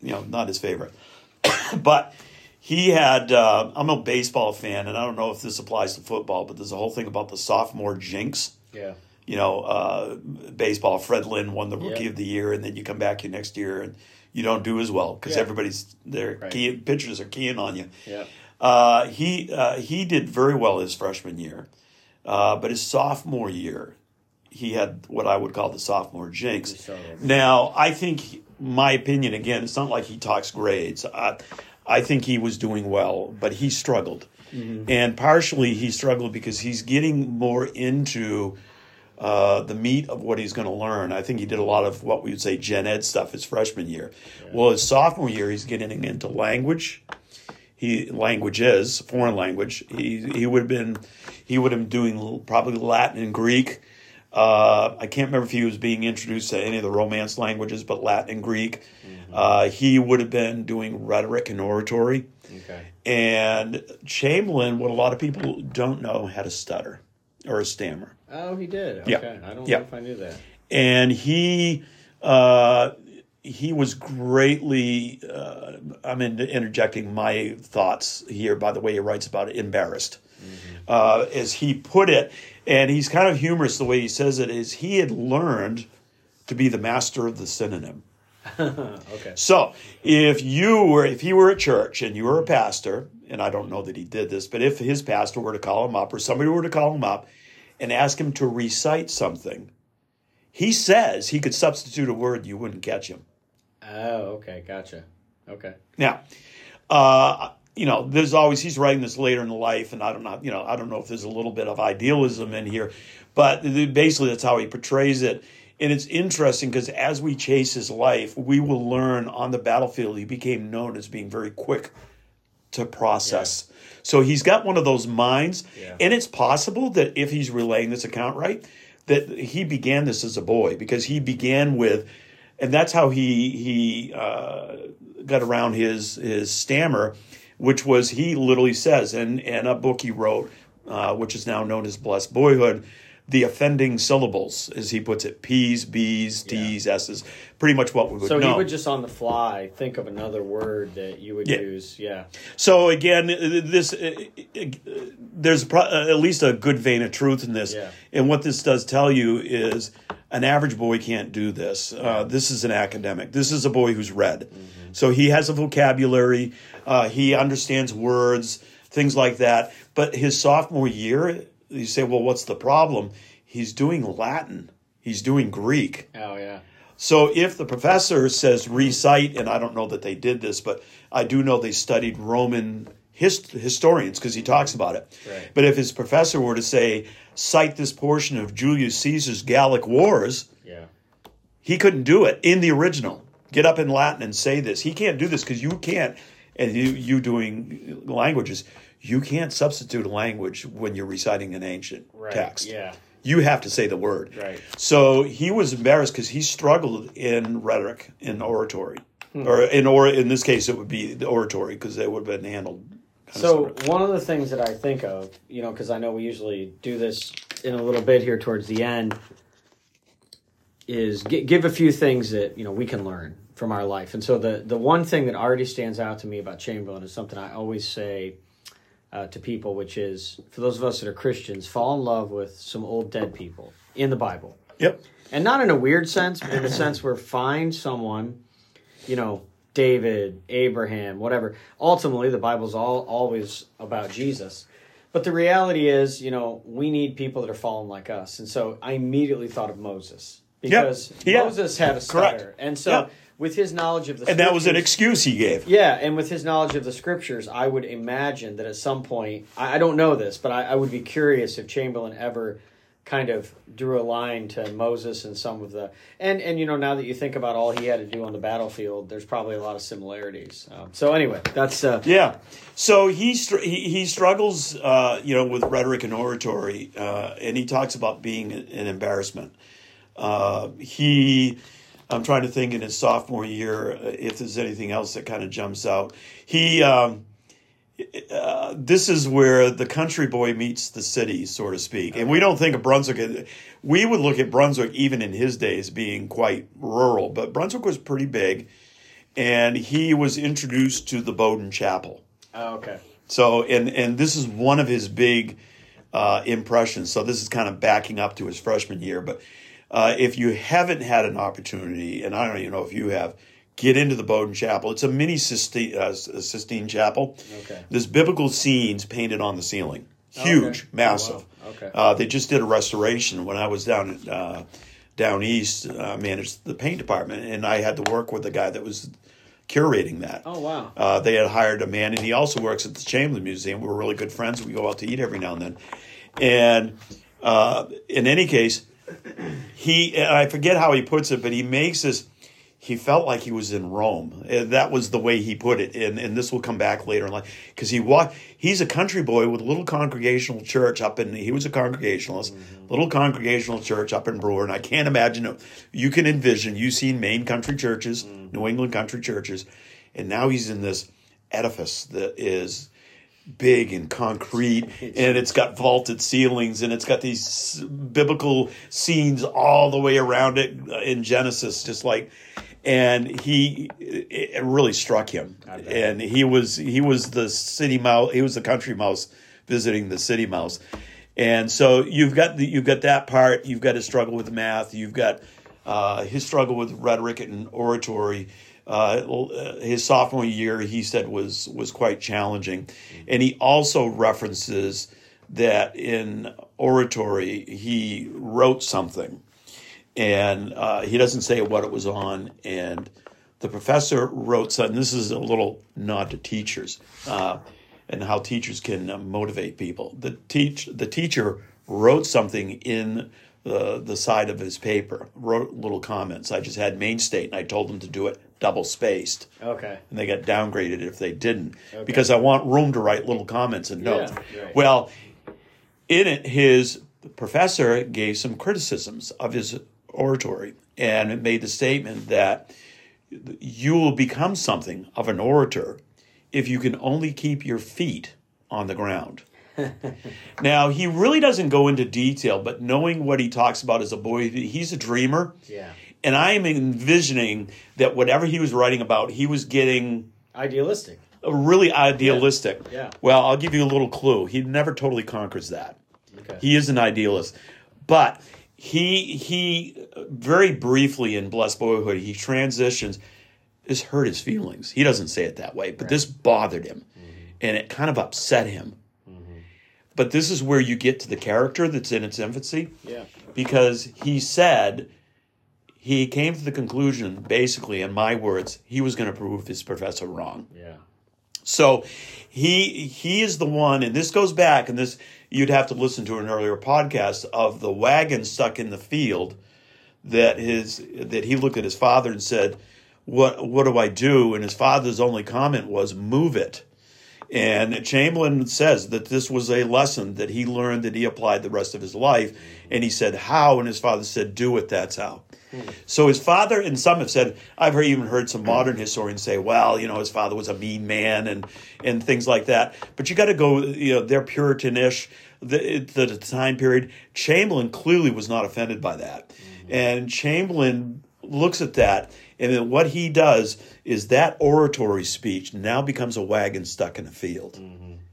you know, not his favorite. *coughs* but he had. Uh, I'm a baseball fan, and I don't know if this applies to football, but there's a whole thing about the sophomore jinx. Yeah. You know, uh, baseball. Fred Lynn won the Rookie Yeah. of the Year, and then you come back here next year and you don't do as well because Yeah. everybody's their Right. key pitchers are keying on you. Yeah. Uh, he uh, he did very well his freshman year, uh, but his sophomore year, he had what I would call the sophomore jinx. Now, I think my opinion again, it's not like he talks grades. I, I think he was doing well, but he struggled, and partially he struggled because he's getting more into. Uh, the meat of what he's going to learn. I think he did a lot of what we would say gen ed stuff his freshman year. Well, his sophomore year, he's getting into language he languages foreign language he he would have been he would have been doing probably Latin and Greek uh, I can't remember if he was being introduced to any of the Romance languages but Latin and Greek uh, he would have been doing rhetoric and oratory Okay. and Chamberlain what a lot of people don't know had a stutter or a stammer Oh, he did. Yeah. Okay. I don't Yeah. know if I knew that. and he uh, he was greatly uh, I'm interjecting my thoughts here by the way he writes about it embarrassed uh, as he put it and he's kind of humorous the way he says it is he had learned to be the master of the synonym *laughs* Okay. so if you were, if he were at church and you were a pastor, and I don't know that he did this, but if his pastor were to call him up or somebody were to call him up and ask him to recite something, he says he could substitute a word you wouldn't catch him. Oh, okay. Gotcha. Okay. Now, uh, you know, there's always he's writing this later in life, and I don't know, you know, I don't know if there's a little bit of idealism in here, but basically that's how he portrays it. And it's interesting because as we chase his life, we will learn on the battlefield he became known as being very quick to process. So he's got one of those minds, Yeah. and it's possible that if he's relaying this account right, that he began this as a boy because he began with, and that's how he he uh, got around his his stammer which was he literally says, in, and a book he wrote, uh, which is now known as Blessed Boyhood, the offending syllables, as he puts it, P's, B's, T's, S's, pretty much what we would So know. he would just on the fly think of another word that you would Yeah. use. Yeah. So again, this uh, uh, there's uh, at least a good vein of truth in this, Yeah. and what this does tell you is an average boy can't do this. Uh, this is an academic. This is a boy who's read, so he has a vocabulary. Uh, he understands words, things like that. But his sophomore year, you say, well, what's the problem? He's doing Latin. He's doing Greek. Oh yeah. So if the professor says recite, and I don't know that they did this, but I do know they studied Roman hist- historians because he talks about it. Right. But if his professor were to say, cite this portion of Julius Caesar's Gallic Wars, Yeah. he couldn't do it in the original. Get up in Latin and say this. He can't do this because you can't, and you, you doing languages, you can't substitute a language when you're reciting an ancient Right. text Yeah. you have to say the word. Right. So he was embarrassed because he struggled in rhetoric, in oratory, Hmm. or in or in this case it would be the oratory because they would have been handled. of So one of the things that I think of, you know, because I know we usually do this in a little bit here towards the end, is gi- give a few things that you know we can learn from our life. And so the the one thing that already stands out to me about Chamberlain is something I always say uh, to people, which is for those of us that are Christians, fall in love with some old dead people in the Bible, yep, and not in a weird sense, but in the sense where find someone, you know, David, Abraham, whatever. Ultimately, the Bible's all always about Jesus. But the reality is, you know, we need people that are fallen like us. And so I immediately thought of Moses because Yeah. Moses had a stutter. Correct. And so Yeah. with his knowledge of the and that was an excuse he gave. yeah, and with his knowledge of the scriptures, I would imagine that at some point, I, I don't know this, but I, I would be curious if Chamberlain ever kind of drew a line to Moses and some of the and and you know now that you think about all he had to do on the battlefield, there's probably a lot of similarities. Um, so anyway, that's uh, Yeah. So he str- he, he struggles, uh, you know, with rhetoric and oratory, uh, and he talks about being an embarrassment. Uh, he, I'm trying to think in his sophomore year uh, if there's anything else that kind of jumps out. He, um, uh, this is where the country boy meets the city, so to speak. And we don't think of Brunswick. We would look at Brunswick even in his days being quite rural, but Brunswick was pretty big, and he was introduced to the Bowdoin Chapel. oh, okay. So, and and this is one of his big uh, impressions. So this is kind of backing up to his freshman year. But uh, if you haven't had an opportunity, and I don't even know if you have, get into the Bowdoin Chapel. It's a mini Sistine, uh, Sistine Chapel. Okay. There's biblical scenes painted on the ceiling. Oh, Huge, okay. massive. Oh, wow. Okay. Uh, they just did a restoration when I was down uh, down east, uh, managed the paint department, and I had to work with the guy that was curating that. Oh wow. Uh, they had hired a man, and he also works at the Chamberlain Museum. We're really good friends. We go out to eat every now and then. And uh, in any case, he I forget how he puts it, but he makes this. He felt like he was in Rome. Uh, that was the way he put it, and and this will come back later in life because he walked. He's a country boy with a little congregational church up in. He was a congregationalist, mm-hmm. little congregational church up in Brewer, and I can't imagine. You can envision. You've seen Maine country churches, mm-hmm. New England country churches, and now he's in this edifice that is big and concrete and it's got vaulted ceilings and it's got these biblical scenes all the way around it in Genesis just like and he it really struck him. And he was he was the city mouse he was the country mouse visiting the city mouse. And so you've got the, you've got that part you've got his struggle with math you've got uh, his struggle with rhetoric and oratory uh, his sophomore year, he said was was quite challenging, and he also references that in oratory he wrote something, and uh, he doesn't say what it was on, and the professor wrote something. This is a little nod to teachers uh, and how teachers can motivate people. The teach the teacher wrote something in the the side of his paper, wrote little comments. I just had Main State, and I told them to do it double spaced, Okay. and they got downgraded if they didn't because I want room to write little comments and notes. Yeah, right. Well, in it, his professor gave some criticisms of his oratory, and it made the statement that you will become something of an orator if you can only keep your feet on the ground. *laughs* now, he really doesn't go into detail, but knowing what he talks about as a boy, he's a dreamer. Yeah. And I am envisioning that whatever he was writing about, he was getting Idealistic. really idealistic. Yeah. Well, I'll give you a little clue. He never totally conquers that. Okay. He is an idealist, but he he very briefly in Blessed Boyhood he transitions. This hurt his feelings. He doesn't say it that way, but this bothered him, mm-hmm. and it kind of upset him. Mm-hmm. But this is where you get to the character that's in its infancy, yeah. because he said he came to the conclusion, basically, in my words, he was going to prove his professor wrong. Yeah. So he he is the one, and this goes back, and this you'd have to listen to an earlier podcast of the wagon stuck in the field that his that he looked at his father and said, "What what do I do?" And his father's only comment was, "Move it." And Chamberlain says that this was a lesson that he learned that he applied the rest of his life. And he said, How? And his father said, Do it, that's how. So his father, and some have said, I've heard, even heard some modern historians say, well, you know, his father was a mean man and, and things like that. But you got to go, you know, they're Puritanish, the, the time period. Chamberlain clearly was not offended by that. And Chamberlain looks at that, and then what he does is that oratory speech now becomes a wagon stuck in a field.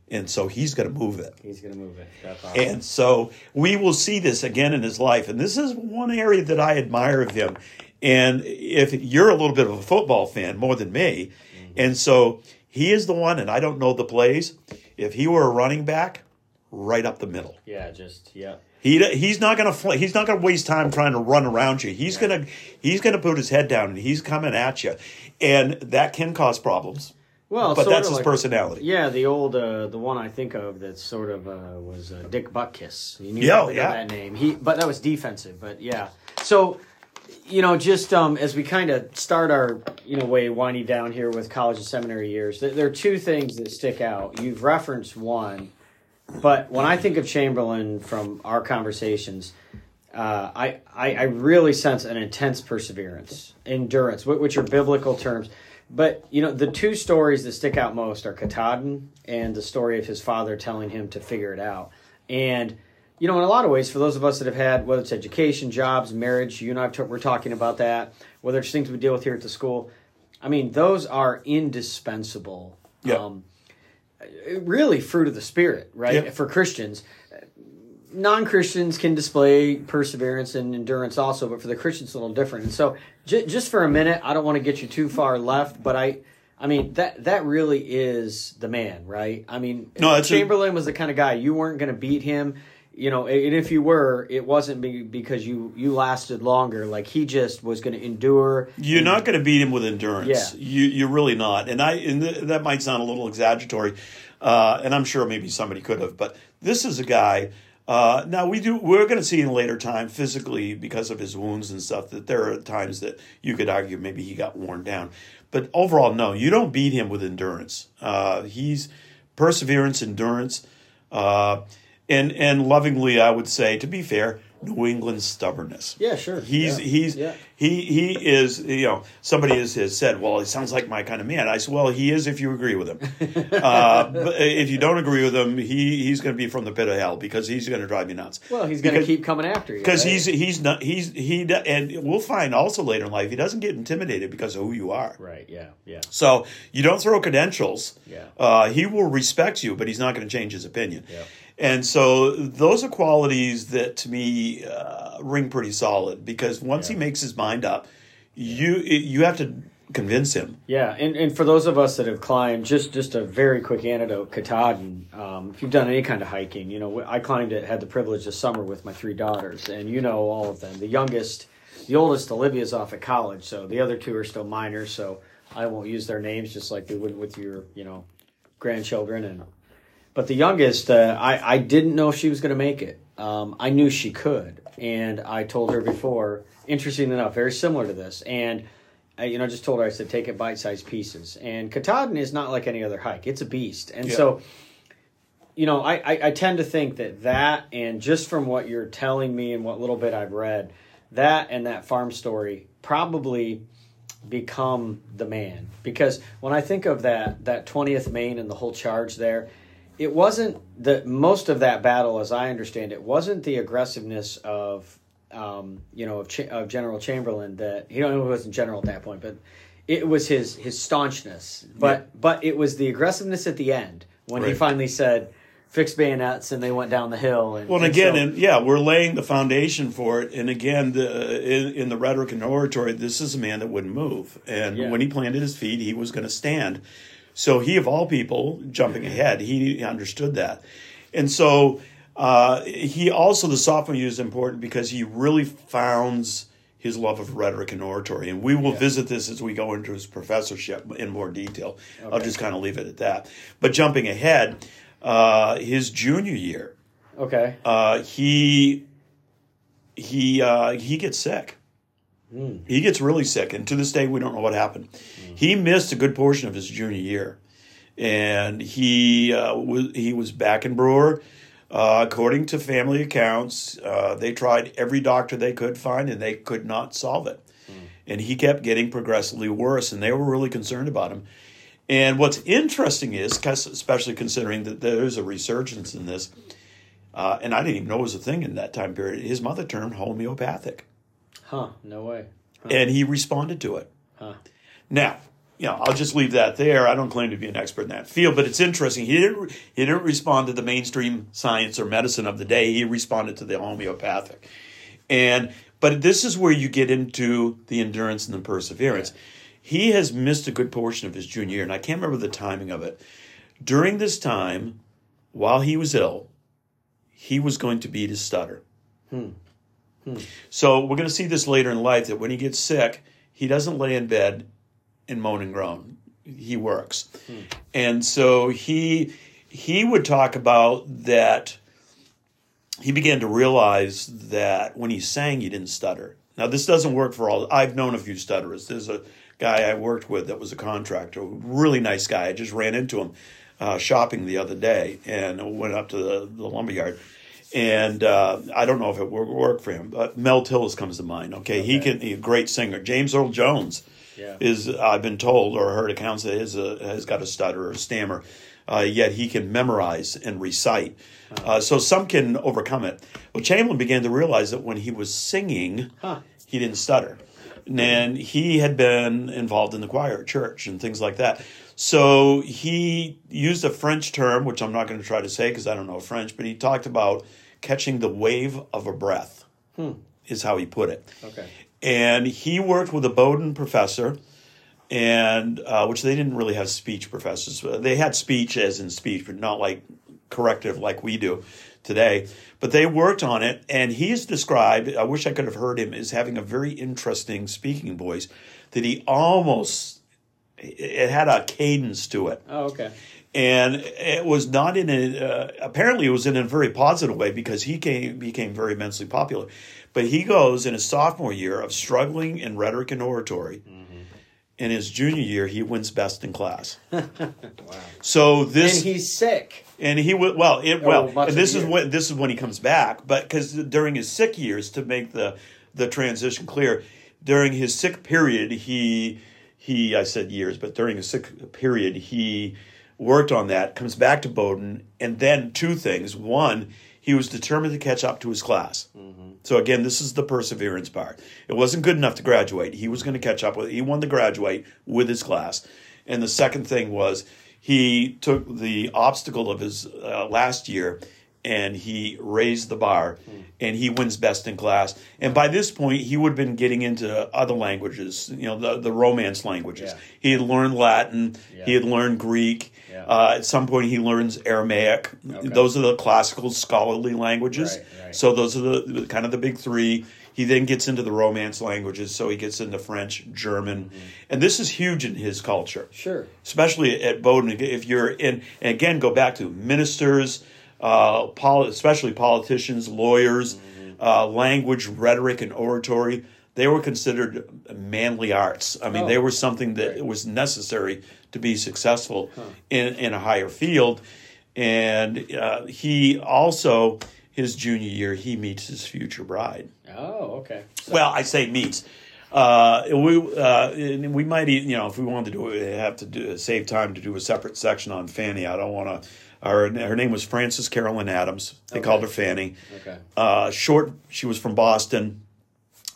And so he's going to move it. He's gonna move it. And so we will see this again in his life. And this is one area that I admire of him. And if you're a little bit of a football fan more than me, mm-hmm. and so he is the one, and I don't know the plays. If he were a running back, right up the middle. yeah. Just yeah. He he's not gonna fl- he's not gonna waste time trying to run around you. He's gonna he's gonna put his head down and he's coming at you, and that can cause problems. Well, But that's his like- personality. Yeah, the old uh, the one I think of that sort of uh, was uh, Dick Butkus. You knew Yeah, yeah. that name. He, but that was defensive. But yeah, so you know, just um, as we kind of start our you know way winding down here with college and seminary years, there, there are two things that stick out. You've referenced one, but when I think of Chamberlain from our conversations. Uh, I, I I really sense an intense perseverance, endurance, wh- which are biblical terms. But you know, the two stories that stick out most are Katahdin and the story of his father telling him to figure it out. And you know, in a lot of ways, for those of us that have had whether it's education, jobs, marriage, you and I we're talking about that, whether it's things we deal with here at the school. I mean, those are indispensable. Yeah. Um, really, fruit of the spirit, right? Yeah. For Christians, non Christians can display perseverance and endurance also, but for the Christians, it's a little different. And so, j- just for a minute, I don't want to get you too far left, but I. I mean that that really is the man, right? I mean, No, that's a- Chamberlain was the kind of guy you weren't going to beat him, you know. And if you were, it wasn't be, because you you lasted longer. Like he just was going to endure. You're not going to beat him with endurance. Yeah. You you're really not. And I and th- that might sound a little exaggeratory, uh, and I'm sure maybe somebody could have, but this is a guy. Uh, now we do. We're going to see in later time, physically, because of his wounds and stuff, that there are times that you could argue maybe he got worn down. But overall, no, you don't beat him with endurance. Uh, he's perseverance, endurance, uh, and and lovingly, I would say, to be fair, New England stubbornness. Yeah, sure. He's Yeah. he's Yeah. he he is you know somebody has, has said well he sounds like my kind of man I said well he is if you agree with him *laughs* uh, but if you don't agree with him he he's going to be from the pit of hell because he's going to drive you nuts Well, he's going to keep coming after you because right? he's he's not he's he and we'll find also later in life he doesn't get intimidated because of who you are right. Yeah, yeah, so you don't throw credentials. Yeah. Uh, he will respect you, but he's not going to change his opinion. Yeah. And so those are qualities that to me uh, ring pretty solid because once he makes his mind up, you you have to convince him. yeah. And and for those of us that have climbed, just just a very quick anecdote, Katahdin. Um, if you've done any kind of hiking, you know I climbed it. Had the privilege this summer with my three daughters, and you know all of them. The youngest, the oldest, Olivia's off at college, so the other two are still minors. So I won't use their names, just like we would with your you know grandchildren and but the youngest, uh, I, I didn't know if she was going to make it. Um, I knew she could. And I told her before, interesting enough, very similar to this. And I, you know, just told her, I said, take it bite sized pieces. And Katahdin is not like any other hike, it's a beast. And Yeah. so, you know, I, I, I tend to think that that, and just from what you're telling me and what little bit I've read, that and that farm story probably become the man? Because when I think of that that twentieth Maine and the whole charge there, it wasn't the most of that battle, as I understand it, wasn't the aggressiveness of um, you know of, Ch- of General Chamberlain that he don't know he wasn't general at that point, but it was his his staunchness. But Yeah. but it was the aggressiveness at the end when he finally said. Fix bayonets, and they went down the hill. And, Well, and and again, so- and yeah, we're laying the foundation for it. And again, the in, in the rhetoric and oratory, this is a man that wouldn't move. And Yeah. when he planted his feet, he was going to stand. So he, of all people, jumping ahead, he understood that. And so uh, he also, the sophomore year is important because he really founds his love of rhetoric and oratory. And we will visit this as we go into his professorship in more detail. I'll just kind of leave it at that. But jumping ahead, uh, his junior year, okay, uh, he he uh, he gets sick. He gets really sick, and to this day we don't know what happened. He missed a good portion of his junior year, and he uh, was he was back in Brewer. Uh, according to family accounts, uh, they tried every doctor they could find, and they could not solve it. And he kept getting progressively worse, and they were really concerned about him. And what's interesting is, especially considering that there's a resurgence in this, uh, and I didn't even know it was a thing in that time period. His mother turned homeopathic, huh? No way. and he responded to it. Huh. Now, you know, I'll just leave that there. I don't claim to be an expert in that field, but it's interesting. He didn't he didn't respond to the mainstream science or medicine of the day. He responded to the homeopathic, and but this is where you get into the endurance and the perseverance. He has missed a good portion of his junior year, and I can't remember the timing of it. During this time, while he was ill, he was going to beat his stutter. Hmm. Hmm. So we're going to see this later in life that when he gets sick, he doesn't lay in bed and moan and groan. He works, and so he he would talk about that. He began to realize that when he sang, he didn't stutter. Now this doesn't work for all. I've known a few stutterers. There's a guy I worked with that was a contractor, really nice guy. I just ran into him uh, shopping the other day and went up to the, the lumberyard. And uh, I don't know if it would work for him, but Mel Tillis comes to mind. Okay, he can. He's a great singer. James Earl Jones Yeah. is I've been told or heard accounts that is a, has got a stutter or a stammer, uh, yet he can memorize and recite. Uh, so some can overcome it. Well, Chamberlain began to realize that when he was singing, Huh. he didn't stutter, and he had been involved in the choir at church and things like that. So he used a French term, which I'm not going to try to say because I don't know French, but he talked about catching the wave of a breath. Is how he put it Okay. And he worked with a Bowdoin professor, and uh, which they didn't really have speech professors. They had speech as in speech, but not like corrective like we do today. But they worked on it, and he's described. I wish I could have heard him as having a very interesting speaking voice. That he almost it had a cadence to it Oh, okay. and it was not in a uh, apparently it was in a very positive way because he came became very immensely popular but he goes in his sophomore year of struggling in rhetoric and oratory mm-hmm. in his junior year he wins best in class *laughs* Wow. so this And he's sick. and he would well it Oh, well much and this is year. when this is when he comes back but because during his sick years to make the the transition clear during his sick period he he I said years but during his sick period he worked on that comes back to Bowdoin and then two things one he was determined to catch up to his class. So again this is the perseverance part. It wasn't good enough to graduate. He was going to catch up with he wanted to graduate with his class. And the second thing was he took the obstacle of his uh, last year and he raised the bar and he wins best in class and by this point he would have been getting into other languages you know the, the romance languages Yeah. he had learned latin he had learned greek Yeah. uh, at some point he learns aramaic Okay. those are the classical scholarly languages Right, right. so those are the, the kind of the big three he then gets into the romance languages so he gets into french german Mm-hmm. and this is huge in his culture Sure. especially at Bowdoin, if you're in, and again, go back to ministers, uh, poli- especially politicians, lawyers, uh, language, rhetoric, and oratory. They were considered manly arts. I mean, Oh, they were something that was necessary to be successful in, in a higher field. And uh, he also, his junior year, he meets his future bride. Oh, okay. So, Well, I say meets. Uh, we uh, we might you know if we wanted to do it, have to do, save time to do a separate section on Fanny. I don't want to. Her, her name was Frances Carolyn Adams. They Okay. called her Fanny. Okay. Uh, short. She was from Boston.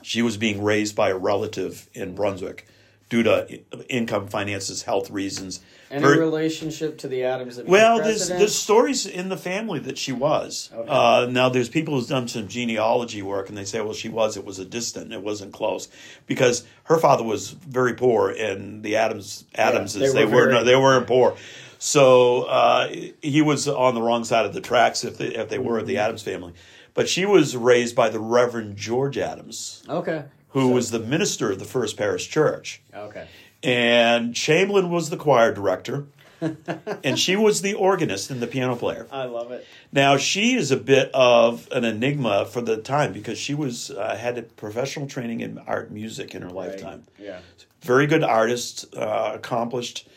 She was being raised by a relative in Brunswick due to income, finances, health reasons. Any Very- relationship to the Adams? that well, there's there's stories in the family that she was. Okay. Uh, now there's people who's done some genealogy work, and they say, well, she was. It was a distant. It wasn't close because her father was very poor, and the Adams Adamses they they, were were very- no, they weren't poor. So uh, he was on the wrong side of the tracks if they, if they were Mm-hmm. the Adams family. But she was raised by the Reverend George Adams, okay. who So- was the minister of the First Parish Church okay. and Chamberlain was the choir director, *laughs* and she was the organist and the piano player. I love it. Now she is a bit of an enigma for the time because she was uh, had a professional training in art music in her lifetime. Yeah. Very good artist, uh, accomplished.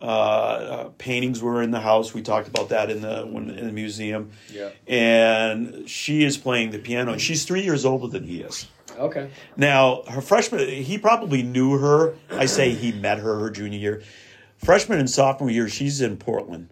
Uh, uh, paintings were in the house. We talked about that in the when, in the museum. Yeah. And she is playing the piano, and she's three years older than he is. Okay. Now, her freshman, he probably knew her. I say he met her her junior year. Freshman and sophomore year, she's in Portland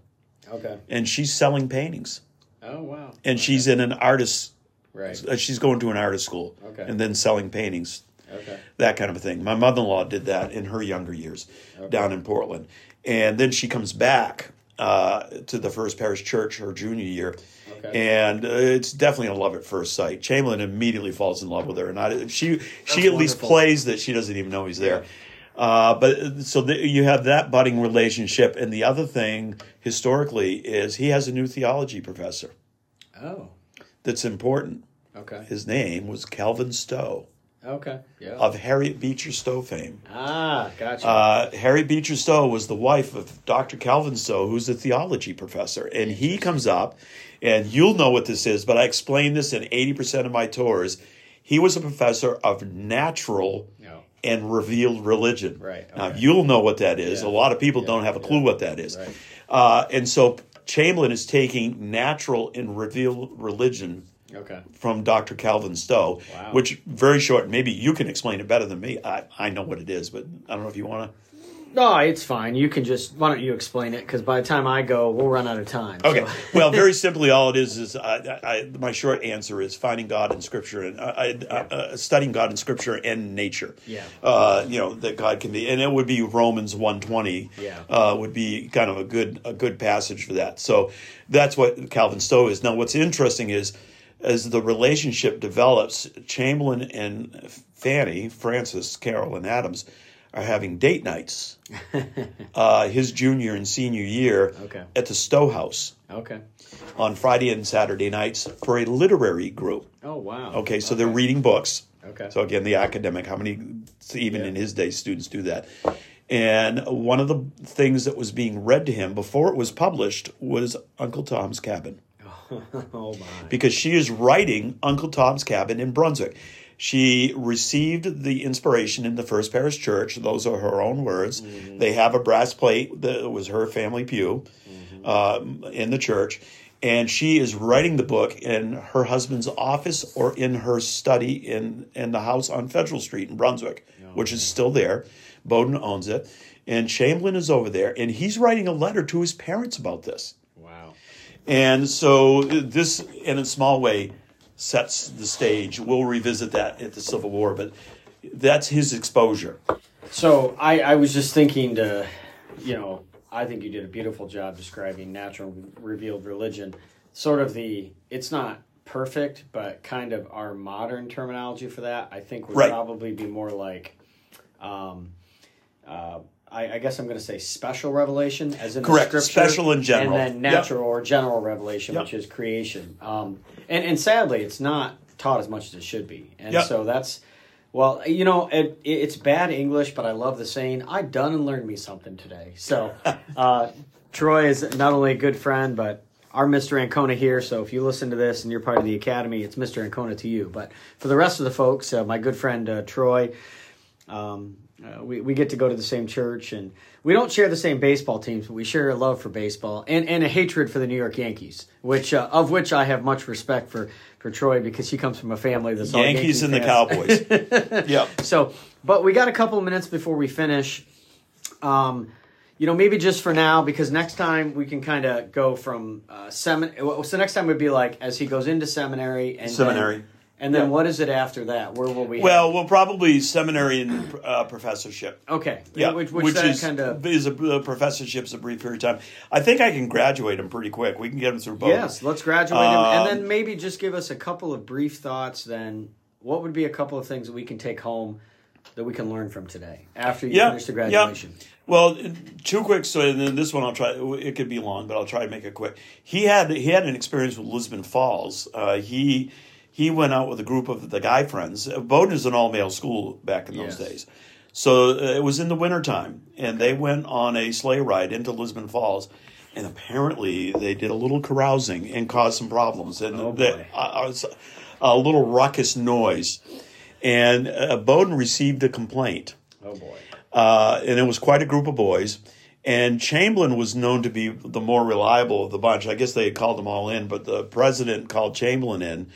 Okay. and she's selling paintings. Oh wow. And she's in an artist, Right. uh, she's going to an artist school Okay. and then selling paintings, Okay. that kind of a thing. My mother in law did that in her younger years down in Portland. And then she comes back uh, to the First Parish Church her junior year. Okay. And uh, it's definitely a love at first sight. Chamberlain immediately falls in love with her, and I, she she at least plays that she doesn't even know he's there. Uh, but so the, you have that budding relationship, and the other thing historically is he has a new theology professor Oh. that's important. Okay. His name was Calvin Stowe Okay. Yeah. of Harriet Beecher Stowe fame. ah, gotcha. Uh, Harriet Beecher Stowe was the wife of Dr. Calvin Stowe, who's a theology professor. And he comes up, and you'll know what this is, but I explain this in 80% of my tours. He was a professor of natural No. and revealed religion. Right, Now, you'll know what that is. Yeah. A lot of people Yeah, don't have a yeah. clue what that is. Right. Uh, and so Chamberlain is taking natural and revealed religion Okay. from Dr. Calvin Stowe, Wow. which very short. Maybe you can explain it better than me. I, I know what it is, but I don't know if you want to. No, it's fine. You can just. Why don't you explain it? Because by the time I go, we'll run out of time. Okay. so- *laughs* well, very simply, all it is is I, I, my short answer is finding God in Scripture and uh, I, uh, uh, studying God in Scripture and nature. Yeah. Uh, you know that God can be, and it would be Romans one twenty. Yeah. Uh, would be kind of a good a good passage for that. So that's what Calvin Stowe is. Now, what's interesting is as the relationship develops, Chamberlain and Fanny Frances Carolyn Adams are having date nights. *laughs* uh, his junior and senior year Okay. at the Stowe House Okay. on Friday and Saturday nights for a literary group. Oh wow. Okay, so they're reading books. Okay. So again, the academic, how many, even Yeah. in his day, students do that? And one of the things that was being read to him before it was published was Uncle Tom's Cabin. *laughs* oh my. Because she is writing Uncle Tom's Cabin in Brunswick. She received the inspiration in the First Parish Church. Those are her own words. They have a brass plate that was her family pew um, in the church. And she is writing the book in her husband's office or in her study in, in the house on Federal Street in Brunswick, which is still there. Bowdoin owns it. And Chamberlain is over there, and he's writing a letter to his parents about this. And so this, in a small way, sets the stage. We'll revisit that at the Civil War, but that's his exposure. So I, I was just thinking to, you know, I think you did a beautiful job describing natural revealed religion. Sort of the, it's not perfect, but kind of our modern terminology for that, I think would Right. probably be more like, um, uh, I, I guess I'm going to say special revelation, as in Correct. Special and general. and then Yep. natural or general revelation, Yep. which is creation. Um, and and sadly, it's not taught as much as it should be, and Yep. so that's well, you know, it, it's bad English, but I love the saying. I done and learned me something today. So, *laughs* uh, Troy is not only a good friend, but our Mr. Ancona here. So if you listen to this and you're part of the academy, it's Mr. Ancona to you. But for the rest of the folks, uh, my good friend uh, Troy, um, uh, we, we get to go to the same church and we don't share the same baseball teams, but we share a love for baseball and, and a hatred for the New York Yankees, which uh, of which I have much respect for, for Troy because he comes from a family that's all Yankees Yankee and the. Cowboys. *laughs* yep. So but we got a couple of minutes before we finish. Um, you know, maybe just for now, because next time we can kind of go from uh, seminary. So next time would be like as he goes into seminary and Seminary. then, and then Yeah. what is it after that? Where will we? Well, well, probably seminary and uh, professorship. okay, Yeah, which, which, that is kind of is a, professorship's a brief period of time. I think I can graduate him pretty quick. We can get him through both. yes. Let's graduate him, and Um, then maybe just give us a couple of brief thoughts. Then, what would be a couple of things that we can take home that we can learn from today after you Yeah, finish the yeah. graduation? Well, two quick. So and then this one I'll try. It could be long, but I'll try to make it quick. He had he had an experience with Lisbon Falls. Uh, he he went out with a group of the guy friends. Bowdoin is an all male school back in those Yes. days. So uh, it was in the wintertime, and they went on a sleigh ride into Lisbon Falls. And apparently, they did a little carousing and caused some problems. And Oh, the- uh, a little ruckus noise. And uh, Bowdoin received a complaint Oh boy. uh, and it was quite a group of boys. And Chamberlain was known to be the more reliable of the bunch. I guess they had called them all in, but the president called Chamberlain in.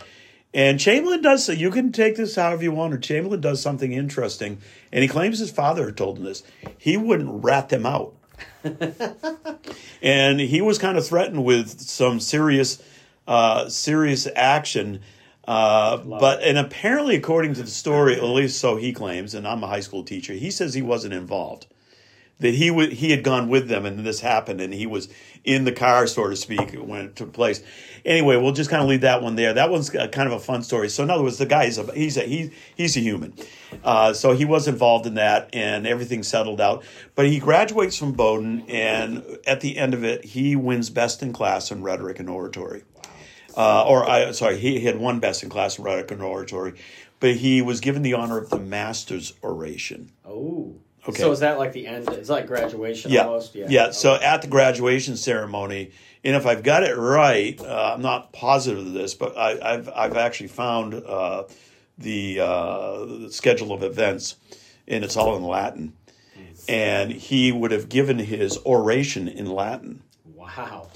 And Chamberlain does, so. you can take this however you want, or Chamberlain does something interesting. And he claims his father told him this. He wouldn't rat them out. *laughs* and he was kind of threatened with some serious, uh, serious action. Uh, but and apparently, according to the story, at least so he claims, and I'm a high school teacher, he says he wasn't involved. That he would he had gone with them, and this happened, and he was in the car, so to speak, when it took place. Anyway, we'll just kind of leave that one there. That one's kind of a fun story. So, in other words, the guy is a, he's a he, he's a human, uh, so he was involved in that, and everything settled out. But he graduates from Bowdoin, and at the end of it, he wins best in class in rhetoric and oratory uh, or I sorry, he had won best in class in rhetoric and oratory, but he was given the honor of the master's oration. Oh. Okay. So is that like the end? It's like graduation Yeah, almost. yeah. Yeah. So at the graduation ceremony, and if I've got it right, uh, I'm not positive of this, but I, I've I've actually found uh, the, uh, the schedule of events, and it's all in Latin. And he would have given his oration in Latin. Wow.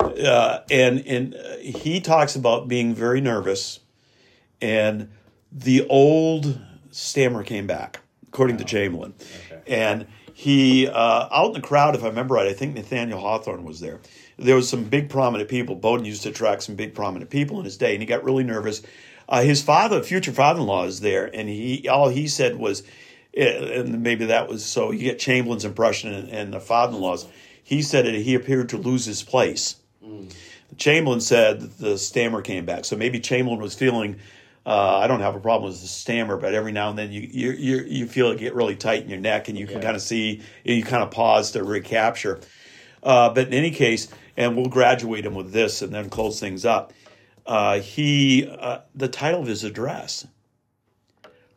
uh, and and he talks about being very nervous, and the old stammer came back, according to Chamberlain, Okay. And he uh, out in the crowd, if I remember right, I think Nathaniel Hawthorne was there. There was some big prominent people. Bowdoin used to attract some big prominent people in his day, and he got really nervous. Uh, his father, future father-in-law, is there, and he all he said was, eh, and maybe that was so. You get Chamberlain's impression and, and the father-in-law's. He said that he appeared to lose his place. Chamberlain said that the stammer came back. So maybe Chamberlain was feeling, uh, I don't have a problem with the stammer, but every now and then you you you, you feel it get really tight in your neck, and you can Yeah. kind of see you kind of pause to recapture. Uh, but in any case, and we'll graduate him with this and then close things up. Uh, he uh, the title of his address,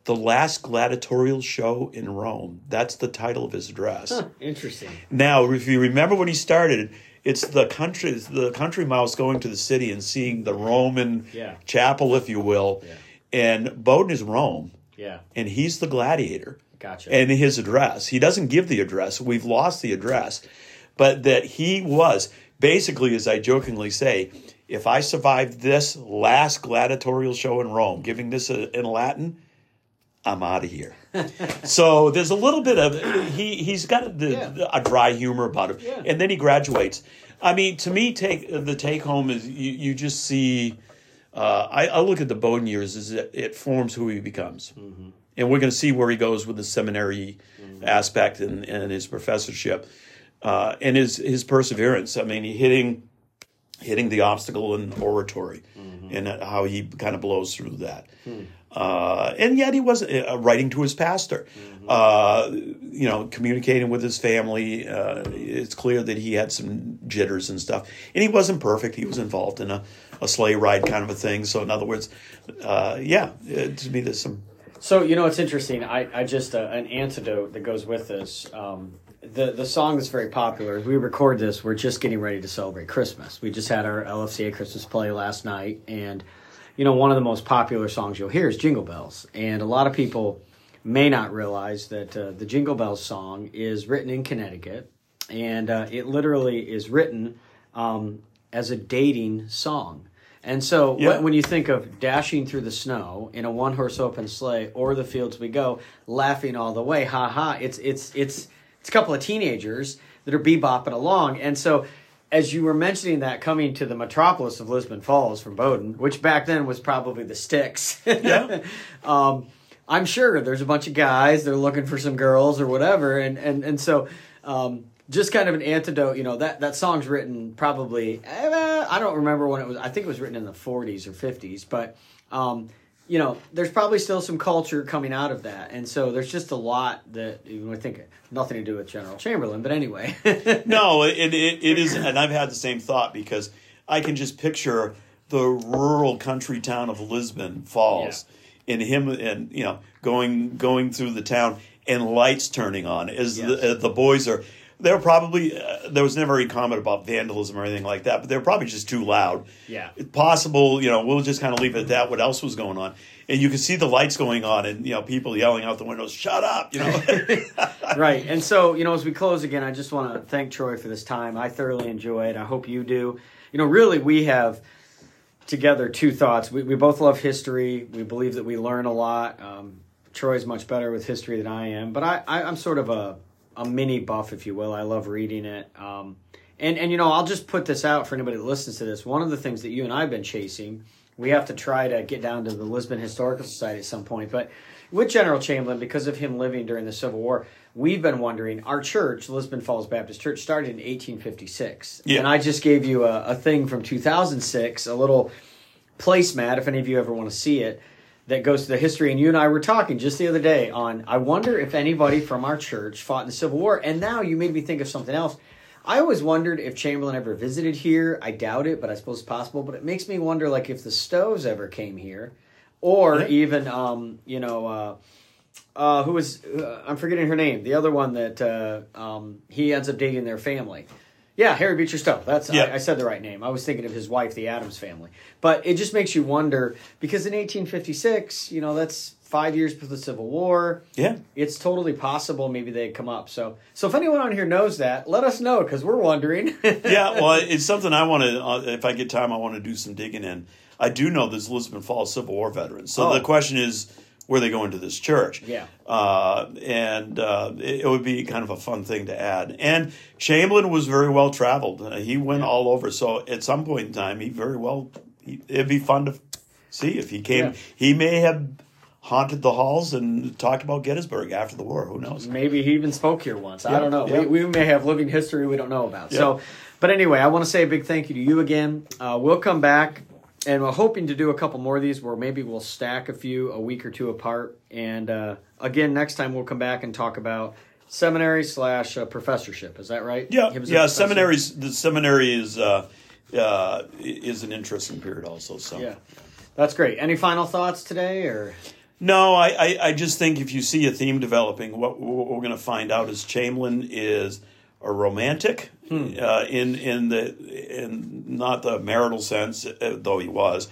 the last gladiatorial show in Rome. That's the title of his address. Huh, interesting. Now, if you remember when he started, it's the country, the country mouse going to the city and seeing the Roman Yeah. chapel, if you will. Yeah. And Bowdoin is Rome, Yeah. and he's the gladiator. Gotcha. And his address, he doesn't give the address. We've lost the address, but that he was basically, as I jokingly say, if I survived this last gladiatorial show in Rome, giving this a, in Latin, I'm out of here. so there's a little bit of he he's got the, Yeah. the- a dry humor about him, Yeah. and then he graduates. I mean, to me, take the take home is you, you just see. Uh, I, I look at the Bowdoin years as it, it forms who he becomes, and we're going to see where he goes with the seminary aspect and, and his professorship uh, and his his perseverance. I mean, he hitting hitting the obstacle in oratory and how he kind of blows through that. Uh, and yet he was uh, writing to his pastor, uh, you know, communicating with his family. Uh, it's clear that he had some jitters and stuff, and he wasn't perfect. He was involved in a, a sleigh ride kind of a thing. So, in other words, uh, yeah, uh, to me, there's some. So you know it's interesting. I, I just uh, an antidote that goes with this. Um, the the song that's very popular. We record this, we're just getting ready to celebrate Christmas. We just had our LFCA Christmas play last night, and you know one of the most popular songs you'll hear is Jingle Bells, and a lot of people may not realize that uh, the Jingle Bells song is written in Connecticut, and uh, it literally is written um, as a dating song. And so Yeah. when, when you think of dashing through the snow in a one horse open sleigh or the fields we go, laughing all the way, ha ha, it's it's it's it's a couple of teenagers that are bebopping along. And so as you were mentioning that coming to the metropolis of Lisbon Falls from Bowdoin, which back then was probably the sticks. Yeah. *laughs* um, I'm sure there's a bunch of guys they're looking for some girls or whatever, and and and so um, just kind of an antidote. You know that that song's written probably eh, I don't remember when it was. I think it was written in the 40s or 50s, but. Um, you know, there's probably still some culture coming out of that, and so there's just a lot that you would think nothing to do with General Chamberlain, but anyway. *laughs* No, it, it it is, and I've had the same thought because I can just picture the rural country town of Lisbon Falls, and him, and you know, going going through the town and lights turning on as Yes. the, uh, the boys are. They're probably uh, there was never any comment about vandalism or anything like that, but they were probably just too loud. Yeah. It's possible, you know, we'll just kind of leave it at that. What else was going on? And you can see the lights going on, and you know, people yelling out the windows, "Shut up!" You know. *laughs* right. And so, you know, as we close again, I just want to thank Troy for this time. I thoroughly enjoy it. I hope you do. You know, really, we have together two thoughts. We, we both love history. We believe that we learn a lot. Um, Troy's much better with history than I am, but I, I, I'm sort of a, a mini buff, if you will. I love reading it. Um, and, and, you know, I'll just put this out for anybody that listens to this. One of the things that you and I have been chasing, we have to try to get down to the Lisbon Historical Society at some point, but with General Chamberlain, because of him living during the Civil War, we've been wondering. Our church, Lisbon Falls Baptist Church, started in 1856, Yeah. and I just gave you a, a thing from 2006, a little placemat, if any of you ever want to see it, that goes to the history. And you and I were talking just the other day on. I wonder if anybody from our church fought in the Civil War, and now you made me think of something else. I always wondered if Chamberlain ever visited here. I doubt it, but I suppose it's possible. But it makes me wonder, like, if the Stowes ever came here, or Yeah. even, um, you know, uh, uh, who was uh, I'm forgetting her name. The other one that uh, um, he ends up dating their family. Yeah, Harriet Beecher Stowe. That's. I, I said the right name. I was thinking of his wife, the Adams family. But it just makes you wonder because in 1856, you know, that's five years before the Civil War. yeah. It's totally possible maybe they'd come up. So, so if anyone on here knows that, let us know because we're wondering. *laughs* yeah, well, it's something I want to. Uh, if I get time, I want to do some digging in. I do know there's Lisbon Falls Civil War veterans. So Oh. the question is, where they go into this church? Yeah. uh, and uh, it, it would be kind of a fun thing to add. And Chamberlain was very well traveled. Uh, he went all over. So at some point in time, he very well. He, it'd be fun to see if he came. Yeah. He may have haunted the halls and talked about Gettysburg after the war. Who knows? Maybe he even spoke here once. I don't know. yeah. We, we may have living history we don't know about. Yeah. So, but anyway, I want to say a big thank you to you again. Uh, we'll come back, and we're hoping to do a couple more of these where maybe we'll stack a few a week or two apart. And uh, again, next time we'll come back and talk about seminary slash uh, professorship. Is that right? Yeah, yeah. Seminaries. The seminary is uh, uh, is an interesting period also. So Yeah, that's great. Any final thoughts today, or No, I, I, I just think if you see a theme developing, what, what we're going to find out is Chamberlain is a romantic uh, in in the in not the marital sense, uh, though he was,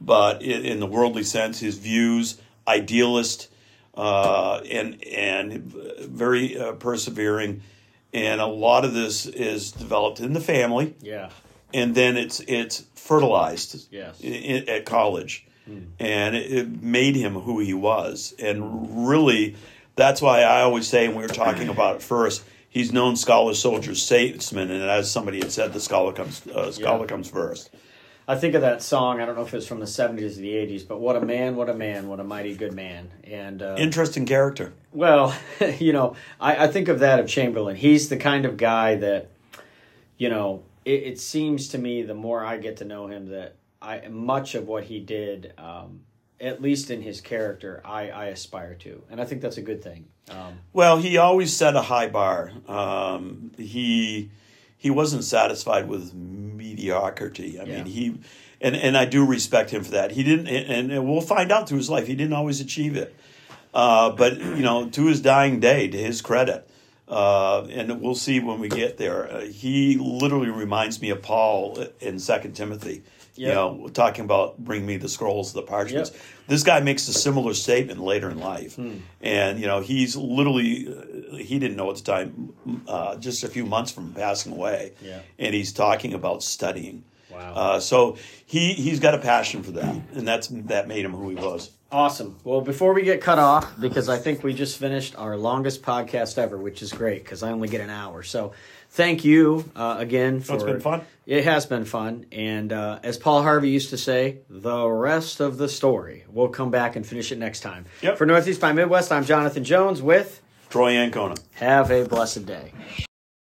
but in, in the worldly sense, his views idealist uh, and and very uh, persevering, and a lot of this is developed in the family yeah, and then it's it's fertilized Yes. i- i- at college, and it, it made him who he was. And really, that's why I always say, and we were talking *clears throat* about it first. He's known scholar, soldier, statesman, and as somebody had said, the scholar comes uh, scholar Yeah. comes first. I think of that song. I don't know if it was from the seventies or the eighties, but what a man, what a man, what a mighty good man. And uh, Interesting character. Well, *laughs* you know, I, I think of that of Chamberlain. He's the kind of guy that, you know, it, it seems to me the more I get to know him that I much of what he did, um, at least in his character, I, I aspire to, and I think that's a good thing. Um, Well, he always set a high bar. Um, he he wasn't satisfied with mediocrity. I Yeah. mean, he and and I do respect him for that. He didn't, and, and we'll find out through his life. He didn't always achieve it, uh, but you know, to his dying day, to his credit. Uh, and we'll see when we get there. Uh, he literally reminds me of Paul in Second Timothy. You know, talking about bring me the scrolls, the parchments. Yep. This guy makes a similar statement later in life, Hmm. and you know he's literally uh, he didn't know at the time, uh, just a few months from passing away, Yeah. and he's talking about studying. Wow. Wow. Uh, so he he's got a passion for that, and that's that made him who he was. Awesome. Well, before we get cut off, because I think we just finished our longest podcast ever, which is great because I only get an hour. So, thank you uh, again for. it's been fun. It has been fun, and uh, as Paul Harvey used to say, the rest of the story. We'll come back and finish it next time. Yep. For Northeast by Midwest, I'm Jonathan Jones with. Troy Ancona. Have a blessed day.